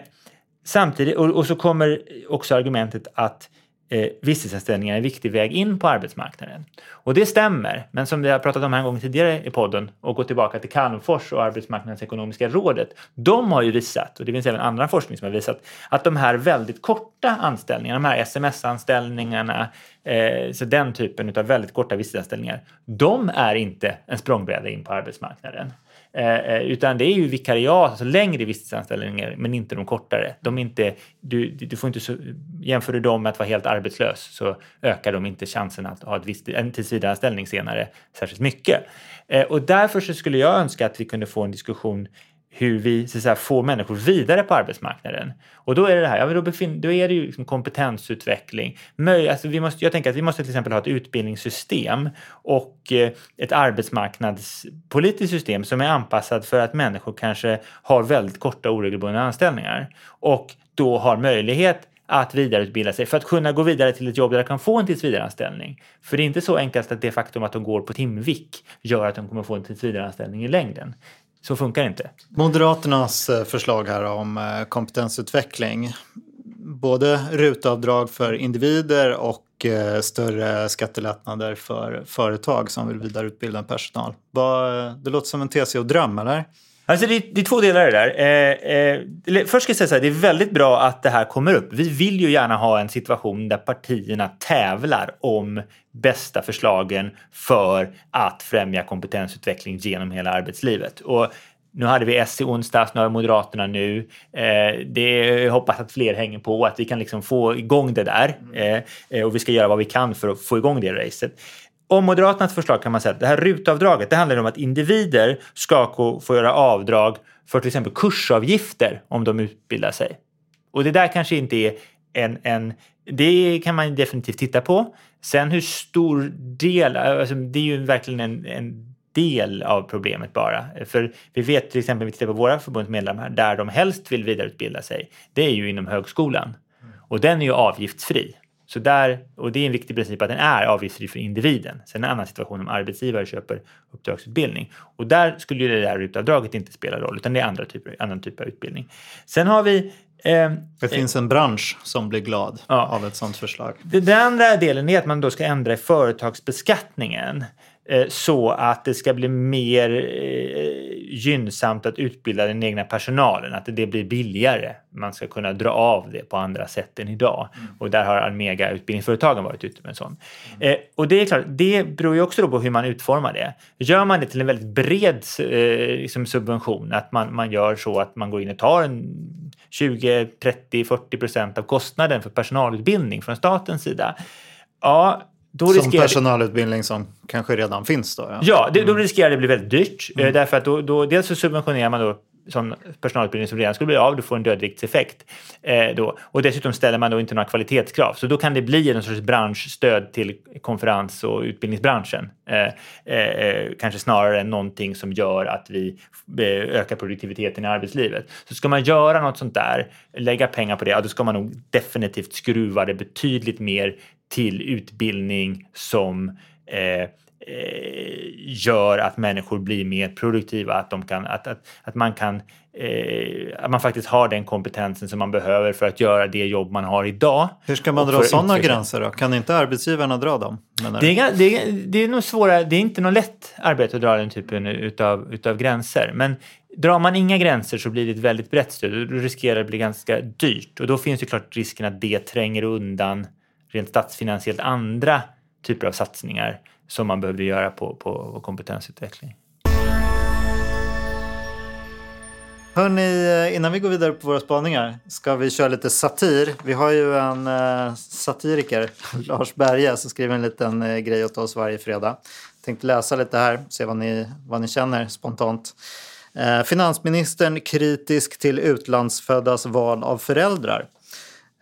samtidigt, och, och så kommer också argumentet att eh, visstidsanställningar är en viktig väg in på arbetsmarknaden. Och det stämmer, men som vi har pratat om här en gång tidigare i podden och gått tillbaka till Calmfors och Arbetsmarknadsekonomiska rådet. De har ju visat, och det finns även andra forskning som har visat, att de här väldigt korta anställningarna, de här sms-anställningarna, eh, så den typen av väldigt korta visstidsanställningar, de är inte en språngbräda in på arbetsmarknaden. Eh, eh, utan det är ju vikariat, alltså längre visstidsanställningar, men inte de kortare. De inte, du, du får inte så, jämför du dem med att vara helt arbetslös så ökar de inte chansen att ha ett visst, en tillsvidareanställning senare särskilt mycket. Eh, och därför så skulle jag önska att vi kunde få en diskussion hur vi så säga, får människor vidare på arbetsmarknaden. Och då är det det här, ja, då, befin- då är det ju liksom kompetensutveckling. Möj- alltså vi måste, jag tänker att vi måste till exempel ha ett utbildningssystem och eh, ett arbetsmarknadspolitiskt system som är anpassat för att människor kanske har väldigt korta oregelbundna anställningar och då har möjlighet att vidareutbilda sig för att kunna gå vidare till ett jobb där de kan få en tillsvidareanställning. För det är inte så enkelt att det faktum att de går på timvik gör att de kommer få en tillsvidareanställning i längden. Så funkar det inte. Moderaternas eh, förslag här om eh, kompetensutveckling. Både rutavdrag för individer och eh, större skattelättnader för företag som vill vidareutbilda personal. Det låter som en TCO-dröm, eller? Alltså det, det är två delar i det där. Eh, eh, först ska jag säga så här, det är väldigt bra att det här kommer upp. Vi vill ju gärna ha en situation där partierna tävlar om bästa förslagen för att främja kompetensutveckling genom hela arbetslivet. Och nu hade vi S i onsdags, nu har Moderaterna nu. Eh, det jag hoppas att fler hänger på, att vi kan liksom få igång det där. Eh, eh, och vi ska göra vad vi kan för att få igång det racet om Moderaternas förslag kan man säga att det här rutavdraget det handlar om att individer ska få göra avdrag för till exempel kursavgifter om de utbildar sig. Och det där kanske inte är en, en det kan man definitivt titta på. Sen hur stor del, alltså det är ju verkligen en, en del av problemet bara. För vi vet till exempel, vi tittar på våra förbundsmedlemmar, där de helst vill vidareutbilda sig, det är ju inom högskolan. Och den är ju avgiftsfri. Så där, och det är en viktig princip att den är avgiftsfri för individen. Sen en annan situation om arbetsgivare köper uppdragsutbildning. Och där skulle ju det där rutavdraget inte spela roll, utan det är andra typer, annan typ av utbildning. Sen har vi Eh, det finns en bransch som blir glad ja. av ett sådant förslag. Den andra delen är att man då ska ändra i företagsbeskattningen. Eh, så att det ska bli mer eh, gynnsamt att utbilda den egna personalen, att det blir billigare. Man ska kunna dra av det på andra sätt än idag. Och där har Almega utbildningsföretagen varit ute med en sån. Eh, och det är klart, det beror ju också på hur man utformar det. Gör man det till en väldigt bred eh, liksom subvention, att man, man gör så att man går in och tar en 20, 30, 40 procent av kostnaden för personalutbildning från statens sida. Ja, då Som riskerar personalutbildning som kanske redan finns då? Ja, Ja, det, då riskerar det bli väldigt dyrt. eh, Därför att då, då, dels så subventionerar man då sån personalutbildning som redan skulle bli av, du får en dödviktseffekt. Eh, då. Och dessutom ställer man då inte några kvalitetskrav. Så då kan det bli en sorts branschstöd till konferens och utbildningsbranschen. Eh, eh, eh kanske snarare än någonting som gör att vi eh, ökar produktiviteten i arbetslivet. Så ska man göra något sånt där, lägga pengar på det, ja, då ska man nog definitivt skruva det betydligt mer till utbildning som eh, gör att människor blir mer produktiva, att, de kan, att, att, att man kan eh, att man faktiskt har den kompetensen som man behöver för att göra det jobb man har idag. Hur ska man dra sådana gränser då? Kan inte arbetsgivarna dra dem? Det är, det, är, det är nog svåra, det är inte något lätt arbete att dra den typen utav, utav gränser. Men drar man inga gränser så blir det ett väldigt brett stöd och riskerar det bli ganska dyrt. Och då finns det klart risken att det tränger undan rent statsfinansiellt andra typer av satsningar som man behövde göra på, på kompetensutveckling. Hörni, eh, innan vi går vidare på våra spaningar ska vi köra lite satir. Vi har ju en eh, satiriker, Lars Berge, som skriver en liten eh, grej åt oss varje fredag. Tänkte läsa lite här, se vad ni, vad ni känner spontant. Eh, finansministern kritisk till utlandsföddas val av föräldrar.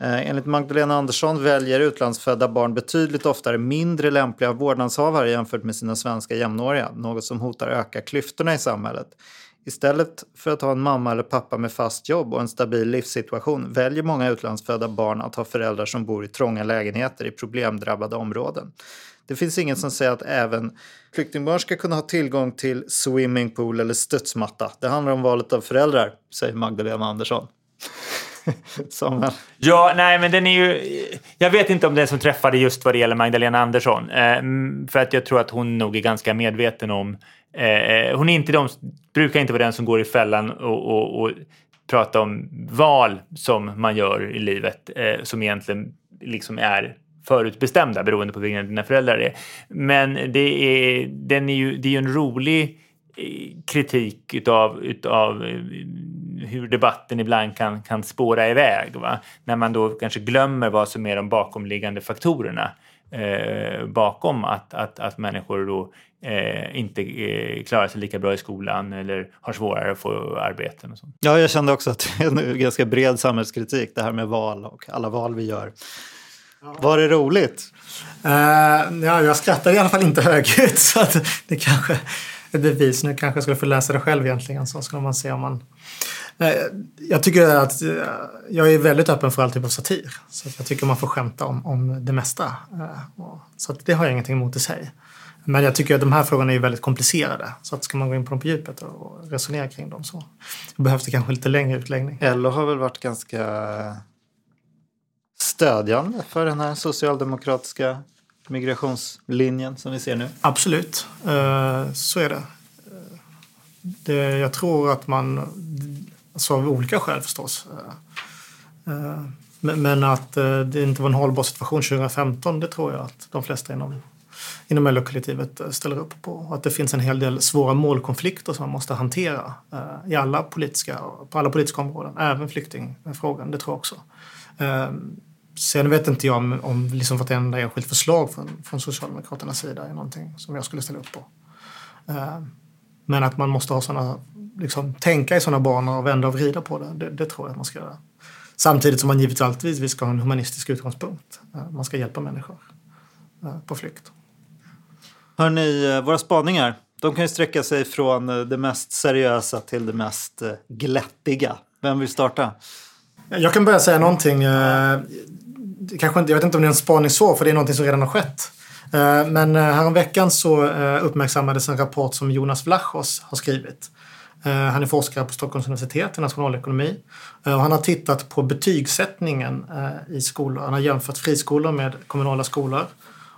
Eh, enligt Magdalena Andersson väljer utlandsfödda barn betydligt oftare mindre lämpliga vårdnadshavare jämfört med sina svenska jämnåriga, något som hotar öka klyftorna i samhället. Istället för att ha en mamma eller pappa med fast jobb och en stabil livssituation väljer många utlandsfödda barn att ha föräldrar som bor i trånga lägenheter i problemdrabbade områden. Det finns inget som säger att även flyktingbarn ska kunna ha tillgång till swimmingpool eller studsmatta. Det handlar om valet av föräldrar, säger Magdalena Andersson. Samuel. Ja, nej, men den är ju... Jag vet inte om det är som träffade just vad det gäller Magdalena Andersson. Eh, för att jag tror att hon nog är ganska medveten om... Eh, eh, hon är inte de, brukar inte vara den som går i fällan och, och, och prata om val som man gör i livet som egentligen liksom är förutbestämda beroende på vilka dina föräldrar är. Men det är, den är ju, det är ju en rolig kritik utav, utav hur debatten ibland kan, kan spåra iväg. Va? När man då kanske glömmer vad som är de bakomliggande faktorerna eh, bakom att, att, att människor då eh, inte eh, klarar sig lika bra i skolan eller har svårare att få arbeten och sånt. Ja, jag kände också att det är en ganska bred samhällskritik det här med val och alla val vi gör. Var det roligt? Eh, ja, jag skrattar i alla fall inte högljutt så att det kanske är bevis. Nu kanske jag skulle få läsa det själv egentligen så skulle man se om man... Jag tycker att eh, jag är väldigt öppen för all typ av satir. Så jag tycker man får skämta om, om det mesta. Eh, så det har jag ingenting emot i sig. Men jag tycker att de här frågorna är väldigt komplicerade. Så att ska man gå in på dem på djupet och resonera kring dem så behövs det kanske lite längre utläggning. LO har väl varit ganska stödjande för den här socialdemokratiska migrationslinjen som vi ser nu. Absolut, eh, så är det. Det. Jag tror att man, alltså av olika skäl förstås, eh, eh, men att eh, det inte var en hållbar situation 2015, det tror jag att de flesta inom, inom LO-kollektivet ställer upp på. Och att det finns en hel del svåra målkonflikter som man måste hantera i alla politiska, på alla politiska områden, även flyktingfrågan, det tror jag också. Sen vet inte jag om, om liksom vartenda enskilt förslag från, från Socialdemokraternas sida är någonting som jag skulle ställa upp på. Men att man måste ha sådana liksom, tänka i sådana banor och vända och vrida på det, det, det tror jag att man ska göra. Samtidigt som man givetvis ska ha en humanistisk utgångspunkt. Eh, Man ska hjälpa människor eh, på flykt. Hörni, eh, våra spaningar. De kan ju sträcka sig från det mest seriösa till det mest glättiga. Vem vill starta? Jag kan börja säga någonting. Kanske inte, jag vet inte om det är en spaning så, för det är någonting som redan har skett. Men häromveckan så uppmärksammades en rapport som Jonas Vlachos har skrivit. Eh, han är forskare på Stockholms universitet i nationalekonomi. Eh, och han har tittat på betygssättningen eh, i skolor. Han har jämfört friskolor med kommunala skolor.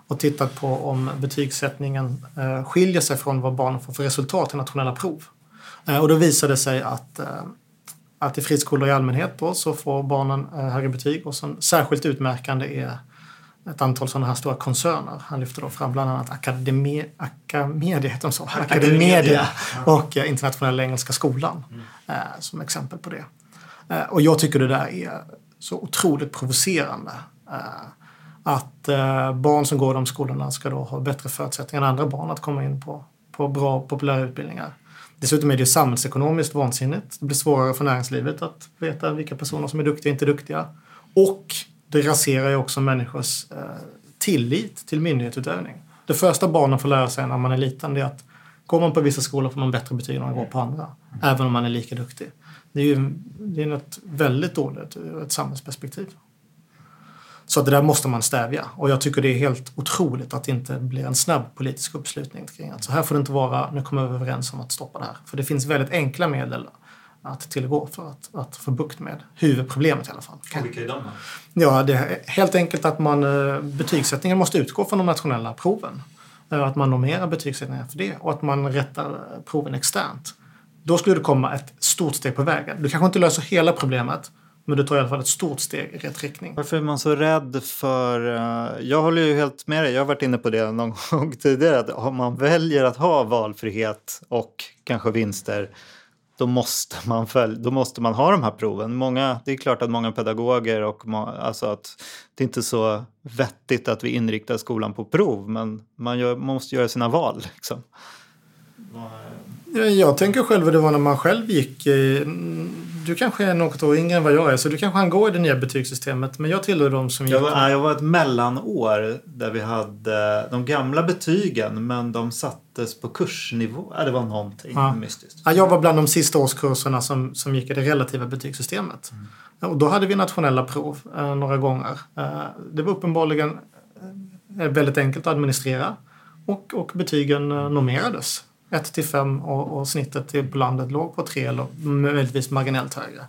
och tittat på om betygssättningen skiljer sig från vad barnen får för resultat i nationella prov. Och då visade det sig att, att i friskolor i allmänhet då, så får barnen högre betyg och sen, särskilt utmärkande är ett antal sådana här stora koncerner. Han lyfter då fram bland annat Akademi, Akamedia, heter de så? Academedia och eh, Internationella Engelska Skolan eh, som exempel på det. Eh, och jag tycker det där är så otroligt provocerande. Att barn som går de skolorna ska då ha bättre förutsättningar än andra barn att komma in på, på bra populära utbildningar. Dessutom är det samhällsekonomiskt vansinnigt. Det blir svårare för näringslivet att veta vilka personer som är duktiga och inte duktiga. Och det raserar ju också människors eh, tillit till myndighetsutövning. Det första barnen får lära sig när man är liten är att går man på vissa skolor får man bättre betyg än man går på andra. Även om man är lika duktig. Det är ju det är något väldigt dåligt ur ett samhällsperspektiv. Så det där måste man stävja. Och jag tycker det är helt otroligt att det inte blir en snabb politisk uppslutning kring att så här får det inte vara, nu kommer vi överens om att stoppa det här. För det finns väldigt enkla medel att tillgå för att, att få bukt med huvudproblemet i alla fall. Och vilka är de? Ja, det är helt enkelt att man, eh, betygssättningen måste utgå från de nationella proven. Eh, Att man normerar betygssättningen för det och att man rättar eh, proven externt. Då skulle det komma ett stort steg på vägen. Du kanske inte löser hela problemet, men du tar i alla fall ett stort steg i rätt riktning. Varför är man så rädd för... jag håller ju helt med dig, jag har varit inne på det någon gång tidigare. Att om man väljer att ha valfrihet och kanske vinster då måste man, följ, då måste man ha de här proven. Många, det är klart att många pedagoger och må, alltså att det är inte så vettigt att vi inriktar skolan på prov men man, gör, man måste göra sina val. Liksom. Ja, Jag tänker själv hur det var när man själv gick. eh, Du kanske är något år yngre än vad jag är, så du kanske han går i det nya betygssystemet. Men jag tillhör de som gick... Jag var, jag var ett mellanår där vi hade de gamla betygen men de sattes på kursnivå. Det var någonting Ja. mystiskt. Ja, jag var bland de sista årskurserna som, som gick i det relativa betygssystemet. Och då hade vi nationella prov eh, några gånger. Eh, det var uppenbarligen eh, väldigt enkelt att administrera och, och betygen eh, normerades. 1 till 5 och, och snittet till på landet låg på 3 eller möjligtvis marginellt högre.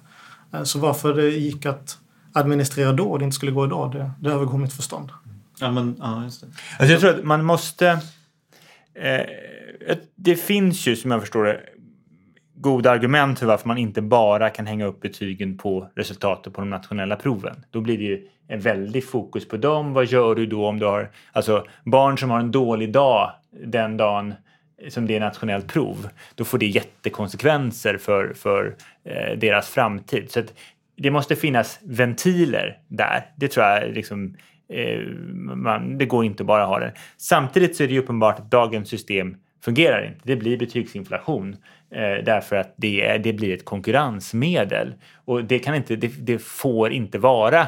Eh, så varför det gick att administrera då och det inte skulle gå idag, det, det övergår mitt förstånd. Ja, men, ja, just det. Alltså jag tror att man måste... Eh, det finns ju, som jag förstår det, goda argument för varför man inte bara kan hänga upp betygen på resultatet på de nationella proven. Då blir det ju en väldig fokus på dem. Vad gör du då om du har alltså barn som har en dålig dag den dagen som det är nationellt prov? Då får det jättekonsekvenser för, för eh, deras framtid. Så att det måste finnas ventiler där. Det tror jag liksom eh, man, det går inte bara att ha det. Samtidigt så är det ju uppenbart att dagens system fungerar inte. Det blir betygsinflation eh, därför att det, är, det blir ett konkurrensmedel. Och det, kan inte, det, det får inte vara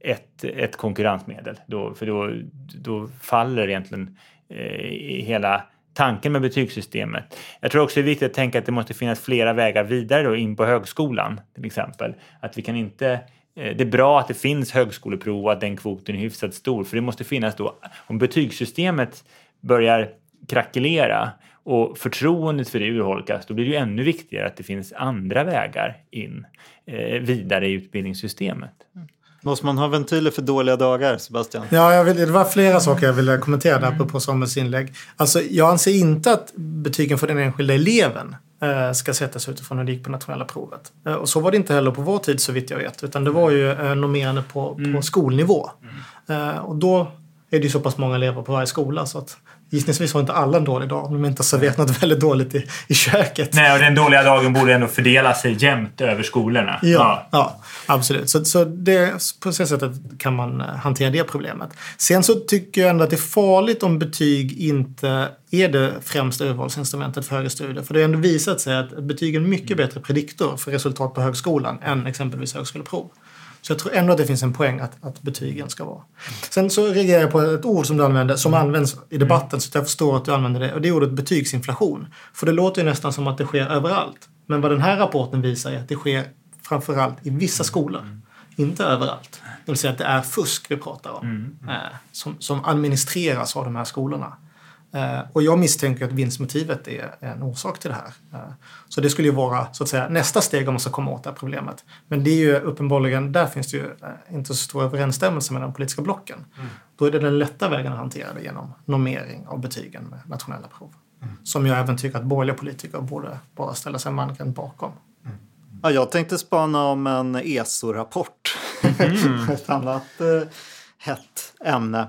ett, ett konkurrensmedel. Då, för då, då faller egentligen eh, hela tanken med betygssystemet. Jag tror också det är viktigt att tänka att det måste finnas flera vägar vidare då in på högskolan till exempel. Att vi kan inte eh, det är bra att det finns högskoleprov och att den kvoten är hyfsat stor för det måste finnas då om betygssystemet börjar krackelera och förtroendet för det urholkas då blir det ju ännu viktigare att det finns andra vägar in eh, vidare i utbildningssystemet. Måste man ha ventiler för dåliga dagar, Sebastian? Ja, jag vill, det var flera saker jag ville kommentera där på Samuels inlägg. Alltså, jag anser inte att betygen för den enskilda eleven eh, ska sättas utifrån hur det gick på nationella provet. Eh, och så var det inte heller på vår tid så vitt jag vet, utan det var ju eh, normerande på, på skolnivå. Eh, och då är det ju så pass många elever på varje skola så att gissningsvis har inte alla en dålig dag om de inte har serverat något väldigt dåligt i, i köket. Nej, och den dåliga dagen borde ändå fördela sig jämnt över skolorna. Ja, ja. absolut. Så, så det, på så sättet kan man eh, hantera det problemet. Sen så tycker jag ändå att det är farligt om betyg inte är det främsta urvalsinstrumentet för högre studier. För det har ändå visat sig att betyg är en mycket bättre prediktor för resultat på högskolan än exempelvis högskoleprov. Så jag tror ändå att det finns en poäng att, att betygen ska vara. Sen så reagerar jag på ett ord som du använder, som används i debatten, så jag förstår att du använder det. Och det är ordet betygsinflation. För det låter ju nästan som att det sker överallt. Men vad den här rapporten visar är att det sker framförallt i vissa skolor. Inte överallt. Det vill säga att det är fusk vi pratar om. Eh, som, som administreras av de här skolorna. Eh, och jag misstänker att vinstmotivet är en orsak till det här. Eh, så det skulle ju vara så att säga, nästa steg om man ska komma åt det här problemet. Men det är ju uppenbarligen, där finns det ju eh, inte så stor överensstämmelse mellan de politiska blocken. Mm. Då är det den lätta vägen att hantera det genom normering av betygen med nationella prov. Mm. Som jag även tycker att borgerliga politiker borde bara ställa sig mangrant bakom. Mm. Ja, jag tänkte spana om en ESO-rapport. Mm. Ett annat eh, hett ämne.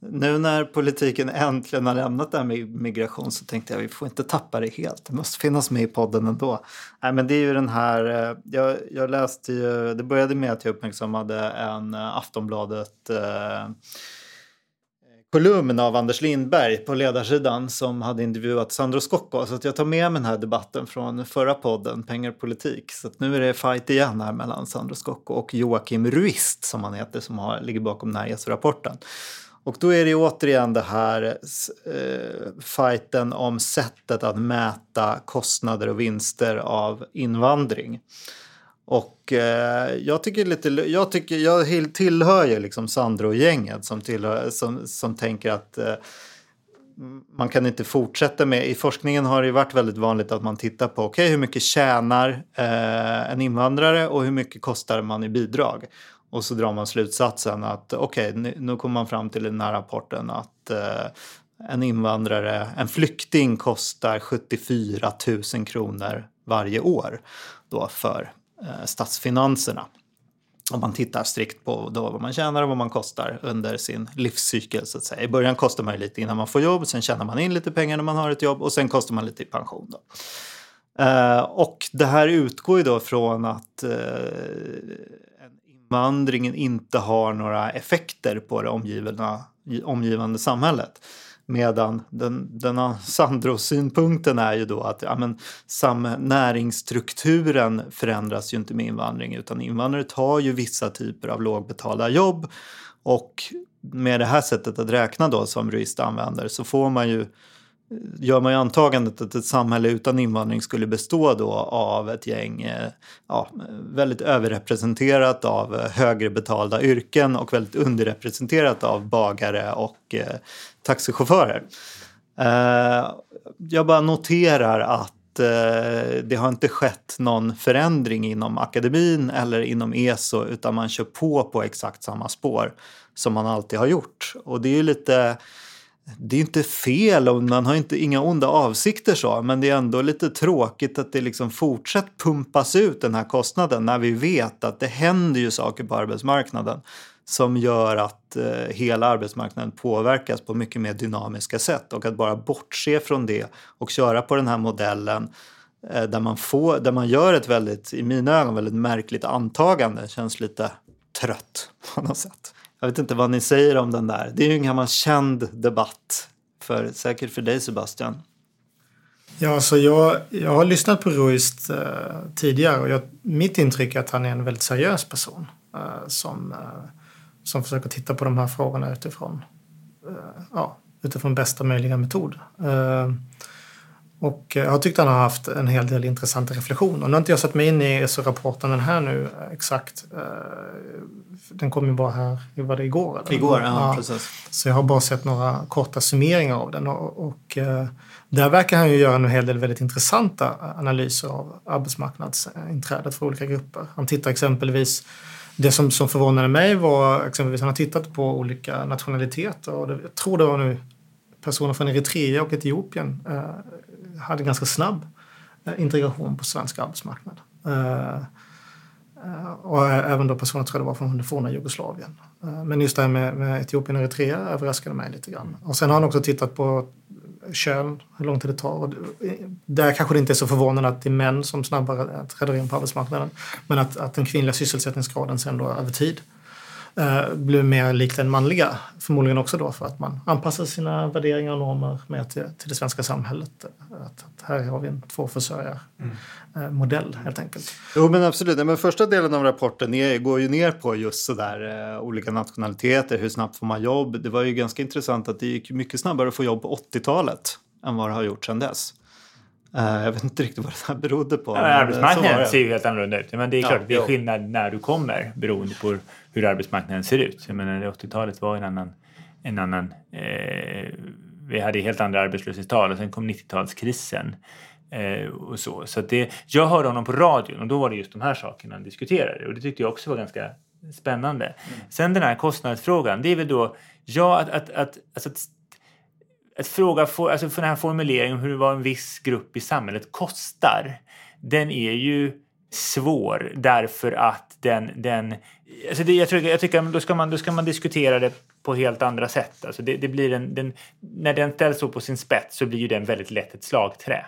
Nu när politiken äntligen har lämnat det här med migration så tänkte jag att vi får inte tappa det helt. Det måste finnas med i podden ändå. Nej, men det är ju den här, eh, jag, jag läste ju, det började med att jag uppmärksammade en eh, Aftonbladet eh, kolumn av Anders Lindberg på ledarsidan som hade intervjuat Sandro Scocco. Så att jag tar med mig den här debatten från förra podden, Pengar och politik. Så att nu är det fight igen här mellan Sandro Scocco och Joakim Ruist som han heter som har, ligger bakom den här ESO-rapporten. Och då är det återigen det här eh, fighten om sättet att mäta kostnader och vinster av invandring. Och eh, jag tycker lite, jag, tycker, jag tillhör ju liksom Sandro-gänget som, som, som tänker att eh, man kan inte fortsätta med, i forskningen har det varit väldigt vanligt att man tittar på okay, hur mycket tjänar eh, en invandrare och hur mycket kostar man i bidrag. Och så drar man slutsatsen att okej, okay, nu kommer man fram till den här rapporten att eh, en invandrare, en flykting kostar 74 000 kronor varje år då för eh, statsfinanserna. Om man tittar strikt på då vad man tjänar och vad man kostar under sin livscykel. Så att säga. I början kostar man lite innan man får jobb, sen tjänar man in lite pengar när man har ett jobb och sen kostar man lite i pension. Då. Eh, och det här utgår ju då från att eh, invandringen inte har några effekter på det omgivande, omgivande samhället. Medan den, den Sandro-synpunkten är ju då att ja, men, sam, näringsstrukturen förändras ju inte med invandring utan invandrare tar ju vissa typer av lågbetalda jobb och med det här sättet att räkna då som Ruist använder så får man ju gör man ju antagandet att ett samhälle utan invandring skulle bestå då av ett gäng eh, ja, väldigt överrepresenterat av eh, högre betalda yrken och väldigt underrepresenterat av bagare och eh, taxichaufförer. Eh, jag bara noterar att eh, det har inte skett någon förändring inom akademin eller inom ESO utan man kör på på exakt samma spår som man alltid har gjort. Och det är ju lite det är inte fel och man har inte, inga onda avsikter så, men det är ändå lite tråkigt att det liksom fortsatt pumpas ut den här kostnaden när vi vet att det händer ju saker på arbetsmarknaden som gör att eh, hela arbetsmarknaden påverkas på mycket mer dynamiska sätt och att bara bortse från det och köra på den här modellen eh, där, man får, där man gör ett väldigt, i mina ögon, väldigt märkligt antagande känns lite trött på något sätt. Jag vet inte vad ni säger om den där. Det är ju en gammal känd debatt, för, säkert för dig Sebastian. Ja, alltså jag, jag har lyssnat på Ruist eh, tidigare och jag, mitt intryck är att han är en väldigt seriös person eh, som, eh, som försöker titta på de här frågorna utifrån, eh, ja, utifrån bästa möjliga metod. Eh, och jag har tyckt han har haft en hel del intressanta reflektioner. Nu har inte jag satt mig in i ESO-rapporten den här nu eh, exakt. Eh, Eh, den kom ju bara här, var det igår? Eller? Igår, ja, ja, precis. Så jag har bara sett några korta summeringar av den. Och, och eh, där verkar han ju göra en hel del väldigt intressanta analyser av arbetsmarknadsinträdet för olika grupper. Han tittar exempelvis det som, som förvånade mig var exempelvis han har tittat på olika nationaliteter och det, jag tror det var nu personer från Eritrea och Etiopien hade ganska snabb eh, integration på svensk arbetsmarknad. Eh, eh, Eh, och eh, även då personer tror jag det var från det forna Jugoslavien. Eh, men just det här med, med Etiopien och Eritrea överraskade mig lite grann. Och sen har han också tittat på kön, hur lång tid det tar. Och där kanske det inte är så förvånande att det är män som snabbare träder in på arbetsmarknaden. Men att, att den kvinnliga sysselsättningsgraden sen då över tid eh, blir mer likt den manliga. Förmodligen också då för att man anpassar sina värderingar och normer mer till, till det svenska samhället. Att, att här har vi en tvåförsörjarmodell mm. eh, helt enkelt. Jo men absolut, men första delen av rapporten är, går ju ner på just sådär eh, olika nationaliteter, hur snabbt får man jobb. Det var ju ganska intressant att det gick mycket snabbare att få jobb på 80-talet än vad det har gjort sedan dess. Uh, jag vet inte riktigt vad det här berodde på. Ja, arbetsmarknaden ser ju helt annorlunda ut. Men det är klart, ja, det är skillnad när du kommer beroende på hur arbetsmarknaden ser ut. Jag menar, 80-talet var en annan, en annan eh, vi hade helt andra arbetslöshetstal och sen kom 90-talskrisen. Eh, och så så det, jag hörde honom på radion och då var det just de här sakerna han diskuterade och det tyckte jag också var ganska spännande. Mm. Sen den här kostnadsfrågan, det är väl då, ja att, att, att, alltså att att fråga, för, alltså för den här formuleringen hur vad en viss grupp i samhället kostar, den är ju svår därför att den... den alltså det, jag, tror, jag tycker då ska, man, då ska man diskutera det på helt andra sätt. Alltså det, det blir en, den, när den ställs så på sin spets så blir ju den väldigt lätt ett slagträ.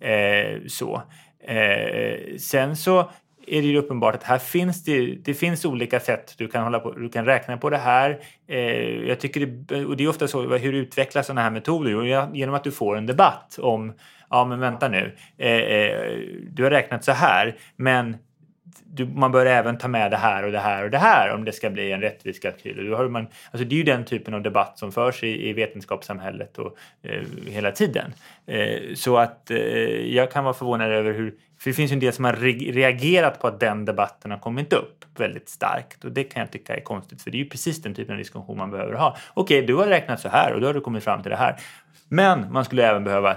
Eh, så. Eh, sen så är det ju uppenbart att här finns det, det finns olika sätt du kan, hålla på, du kan räkna på det här. Eh, jag tycker det, och det är ofta så, hur utvecklas sådana här metoder? Jo, genom att du får en debatt om, ja men vänta nu, eh, eh, du har räknat så här, men du, man bör även ta med det här och det här och det här om det ska bli en rättvis kalkyl. Då har man, alltså det är ju den typen av debatt som förs i, i vetenskapssamhället och, eh, hela tiden. Eh, så att eh, jag kan vara förvånad över hur för det finns ju en del som har reagerat på att den debatten har kommit upp väldigt starkt och det kan jag tycka är konstigt för det är ju precis den typen av diskussion man behöver ha. Okej, du har räknat så här och då har du kommit fram till det här. Men man skulle även behöva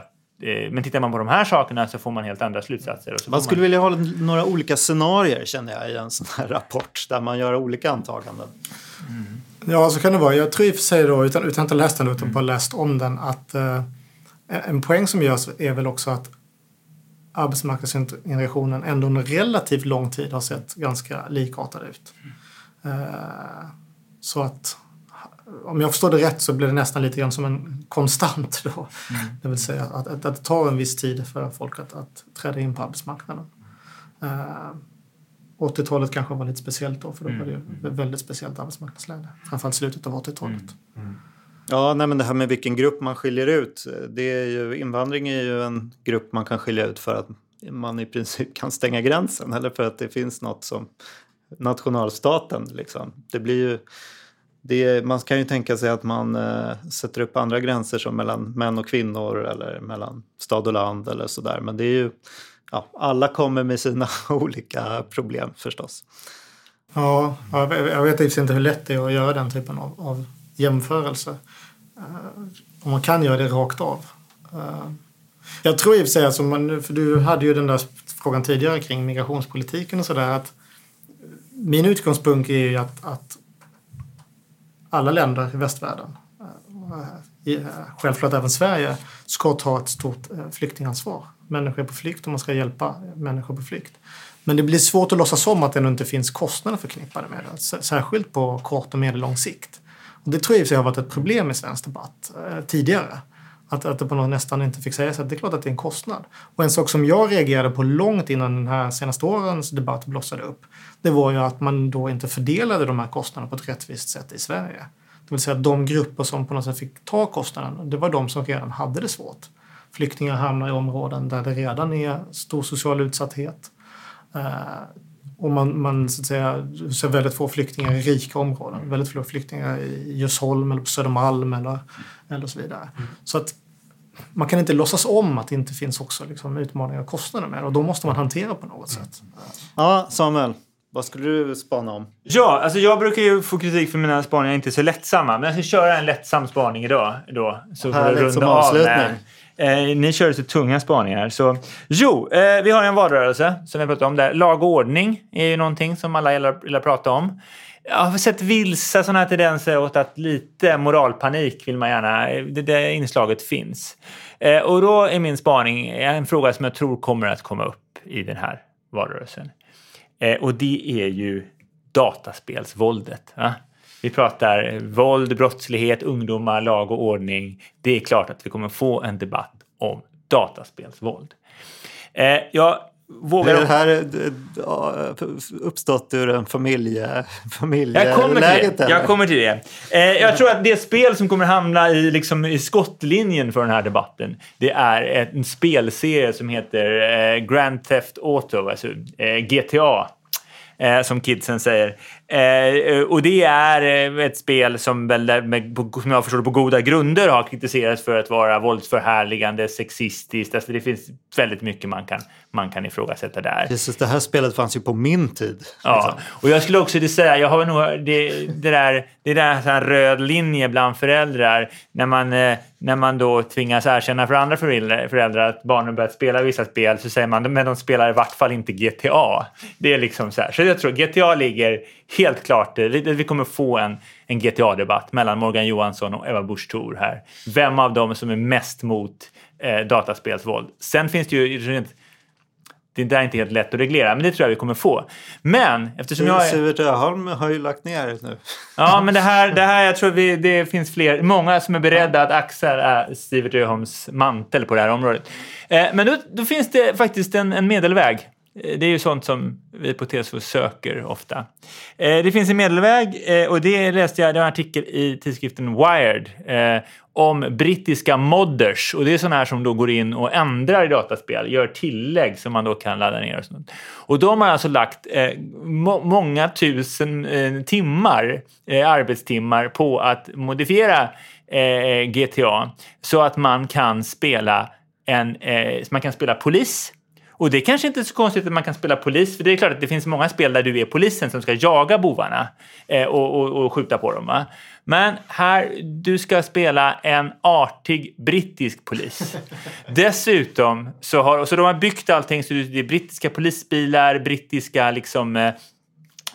men tittar man på de här sakerna så får man helt andra slutsatser. man skulle man... vilja ha några olika scenarier känner jag i en sån här rapport där man gör olika antaganden. Mm. Ja, så kan det vara. Jag tror i och för sig då, utan, utan att ha läst den utan bara läst om den, att eh, en poäng som görs är väl också att arbetsmarknadsintegrationen ändå under relativt lång tid har sett ganska likartad ut. Mm. Så att om jag förstår det rätt så blir det nästan lite grann som en konstant då. Mm. Det vill säga att, att, att, det tar en viss tid för folk att, att träda in på arbetsmarknaden. Uh, 80-talet kanske var lite speciellt då för då var det ju ett mm. väldigt speciellt arbetsmarknadsläge. Framförallt slutet av 80-talet. Mm. Mm. Ja, nej, men det här med vilken grupp man skiljer ut. Det är ju, invandring är ju en grupp man kan skilja ut för att man i princip kan stänga gränsen eller för att det finns något som nationalstaten. Liksom. Det blir ju, det, man kan ju tänka sig att man eh, sätter upp andra gränser som mellan män och kvinnor eller mellan stad och land eller sådär. Men det är ju, ja, alla kommer med sina olika problem förstås. Ja, jag vet i inte hur lätt det är att göra den typen av, av jämförelse. Eh, Om man kan göra det rakt av. Eh, jag tror i och för sig, alltså man, för du hade ju den där frågan tidigare kring migrationspolitiken och sådär. att Min utgångspunkt är ju att, att alla länder i västvärlden, eh, eh, självklart även Sverige, ska ta ett stort eh, flyktingansvar. Människor är på flykt och man ska hjälpa människor på flykt. Men det blir svårt att låtsas om att det inte finns kostnader förknippade med det, särskilt på kort och medellång sikt. Det tror jag har varit ett problem i svensk debatt tidigare. Att, att det på något nästan inte fick sägas att det är klart att det är en kostnad. Och en sak som jag reagerade på långt innan den här senaste årens debatt blossade upp, det var ju att man då inte fördelade de här kostnaderna på ett rättvist sätt i Sverige. Det vill säga att de grupper som på något sätt fick ta kostnaden, det var de som redan hade det svårt. Flyktingar hamnar i områden där det redan är stor social utsatthet. Eh, och man, man så att säga, ser väldigt få flyktingar i rika områden. Väldigt få flyktingar i Djursholm eller på Södermalm eller, eller så vidare. Mm. Så att man kan inte låtsas om att det inte finns också liksom, utmaningar och kostnader med det. Och då måste man hantera på något sätt. Ja, Samuel. Vad skulle du spana om? Ja, alltså jag brukar ju få kritik för mina spaningar inte så lättsamma. Men jag ska köra en lättsam spaning idag. Då, så Härligt runda som avslutning. Av med Eh, ni kör så tunga spaningar. Så, jo, eh, vi har en valrörelse som vi pratat om där. Lag och ordning är ju någonting som alla gillar, gillar prata om. Jag har sett vilsa sådana här tendenser åt att lite moralpanik vill man gärna... Det, det inslaget finns. Eh, och då är min spaning en fråga som jag tror kommer att komma upp i den här valrörelsen. Eh, och det är ju dataspelsvåldet. Va? Vi pratar våld, brottslighet, ungdomar, lag och ordning. Det är klart att vi kommer få en debatt om dataspelsvåld. Eh, jag vågar... Det här är uppstått ur en familje, familjeläget? Jag kommer till det. Jag, kommer till det. Eh, jag tror att det spel som kommer hamna i, liksom, i skottlinjen för den här debatten det är en spelserie som heter eh, Grand Theft Auto, alltså eh, GTA som kidsen säger. Eh, och det är eh, ett spel som, väl, som jag förstår på goda grunder har kritiserats för att vara våldsförhärligande, sexistiskt. Alltså det finns väldigt mycket man kan, man kan ifrågasätta där. Precis, det här spelet fanns ju på min tid. Ja, liksom. och jag skulle också säga, jag har nog det, det där, det där en röd linje bland föräldrar när man, eh, när man då tvingas erkänna för andra föräldrar att barnen börjat spela vissa spel så säger man men de spelar i vart fall inte GTA. Det är liksom så här. Så jag tror GTA ligger helt klart, eh, vi kommer få en, en GTA-debatt mellan Morgan Johansson och Eva Busch Thor här. Vem av dem som är mest mot eh, dataspelsvåld. Sen finns det ju rent det där är inte helt lätt att reglera, men det tror jag vi kommer få. Men eftersom jag. Sivert Öholm har ju lagt ner nu. Ja, men det här, det här jag tror vi, det finns fler, många som är beredda att axla äh, Sivert Öholms mantel på det här området. Eh, men då, då finns det faktiskt en, en medelväg. Eh, det är ju sånt som vi på TSO söker ofta. Eh, Det finns en medelväg eh, och det läste jag, det var en artikel i tidskriften Wired eh, om brittiska modders. Och det är sådana här som då går in och ändrar i dataspel, gör tillägg som man då kan ladda ner och sånt. Och de har alltså lagt eh, må många tusen eh, timmar, eh, arbetstimmar på att modifiera eh, GTA så att man kan spela en, eh, man kan spela polis och det är kanske inte är så konstigt att man kan spela polis, för det är klart att det finns många spel där du är polisen som ska jaga bovarna eh, och, och, och skjuta på dem. Va? Men här, du ska spela en artig brittisk polis. Dessutom så har så de har byggt allting så det är brittiska polisbilar, brittiska liksom eh,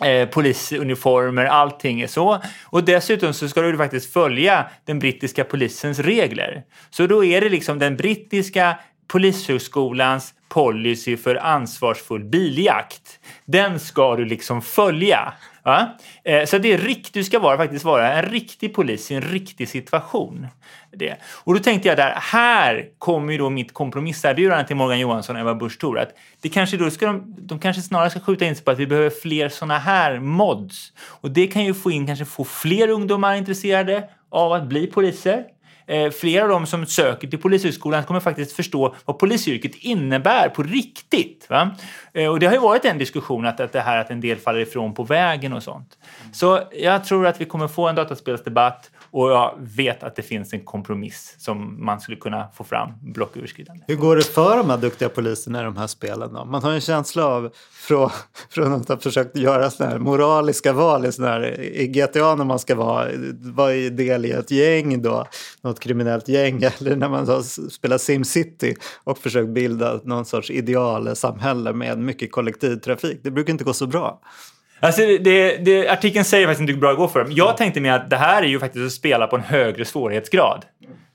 eh, polisuniformer, allting är så. Och dessutom så ska du faktiskt följa den brittiska polisens regler. Så då är det liksom den brittiska polishögskolans policy för ansvarsfull biljakt. Den ska du liksom följa. Ja? Eh, så det är rikt, du ska vara, faktiskt vara en riktig polis i en riktig situation. Det. Och då tänkte jag där, här kommer ju då mitt kompromisserbjudande till Morgan Johansson och Ebba Busch Thor. att Det kanske då ska de, de kanske snarare ska skjuta in sig på att vi behöver fler såna här mods. Och det kan ju få in, kanske få fler ungdomar intresserade av att bli poliser. Eh, flera av dem som söker till Polishögskolan kommer faktiskt förstå vad polisyrket innebär på riktigt. Va? Eh, och det har ju varit en diskussion att, att det här att en del faller ifrån på vägen och sånt. Så jag tror att vi kommer få en dataspelsdebatt och jag vet att det finns en kompromiss som man skulle kunna få fram blocköverskridande. Hur går det för de här duktiga poliserna i de här spelen? Då? Man har en känsla av från, från att ha försökt göra såna här moraliska val i, såna här, i GTA när man ska vara, vara del i ett gäng då, något kriminellt gäng eller när man har spelat SimCity och försökt bilda någon sorts idealsamhälle med mycket kollektivtrafik. Det brukar inte gå så bra. Alltså det, det, artikeln säger faktiskt inte hur bra det går för dem. Jag tänkte mig att det här är ju faktiskt att spela på en högre svårighetsgrad.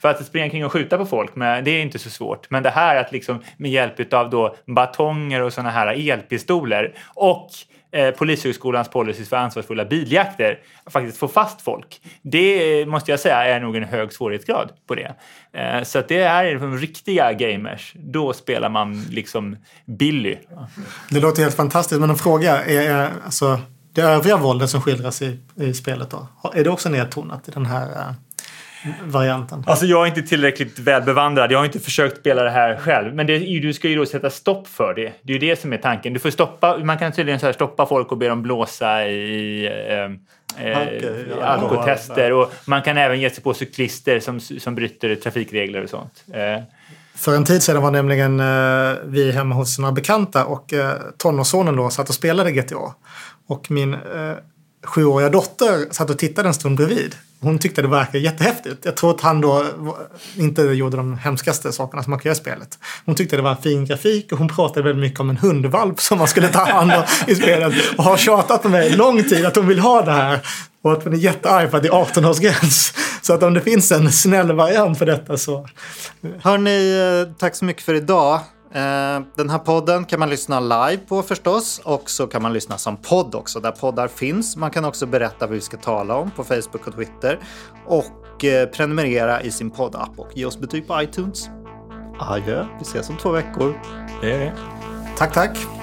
För att springa kring och skjuta på folk, men det är inte så svårt. Men det här att liksom med hjälp av då batonger och såna här elpistoler och eh, Polishögskolans policies för ansvarsfulla biljakter faktiskt få fast folk. Det eh, måste jag säga är nog en hög svårighetsgrad på det. Eh, så att det är de riktiga gamers. Då spelar man liksom Billy. Det låter helt fantastiskt, men en fråga är, är alltså, det övriga våldet som skildras i, i spelet då, är det också nedtonat i den här eh, varianten? Alltså jag är inte tillräckligt väl bevandrad. Jag har inte försökt spela det här själv. Men det, du ska ju då sätta stopp för det. Det är ju det som är tanken. Du får stoppa, man kan tydligen så stoppa folk och be dem blåsa i eh, eh, ja. alkotester. Och man kan även ge sig på cyklister som, som bryter trafikregler och sånt. Eh, För en tid sedan var nämligen eh, vi hemma hos några bekanta och eh, tonårssonen då satt och spelade GTA. Och min eh, sjuåriga dotter satt och tittade en stund bredvid. Hon tyckte det verkade jättehäftigt. Jag tror att han då inte gjorde de hemskaste sakerna som man kan göra i spelet. Hon tyckte det var fin grafik och hon pratade väldigt mycket om en hundvalp som man skulle ta hand om i spelet. Och har tjatat på mig lång tid att hon vill ha det här. Och att hon är jättearg för att det är 18-årsgräns. Så att om det finns en snäll variant för detta så Hörni, eh, tack så mycket för idag. Eh, Den här podden kan man lyssna live på förstås och så kan man lyssna som podd också där poddar finns. Man kan också berätta vad vi ska tala om på Facebook och Twitter och eh, prenumerera i sin poddapp och ge oss betyg på iTunes. Adjö, vi ses om två veckor. det är det. tack tack.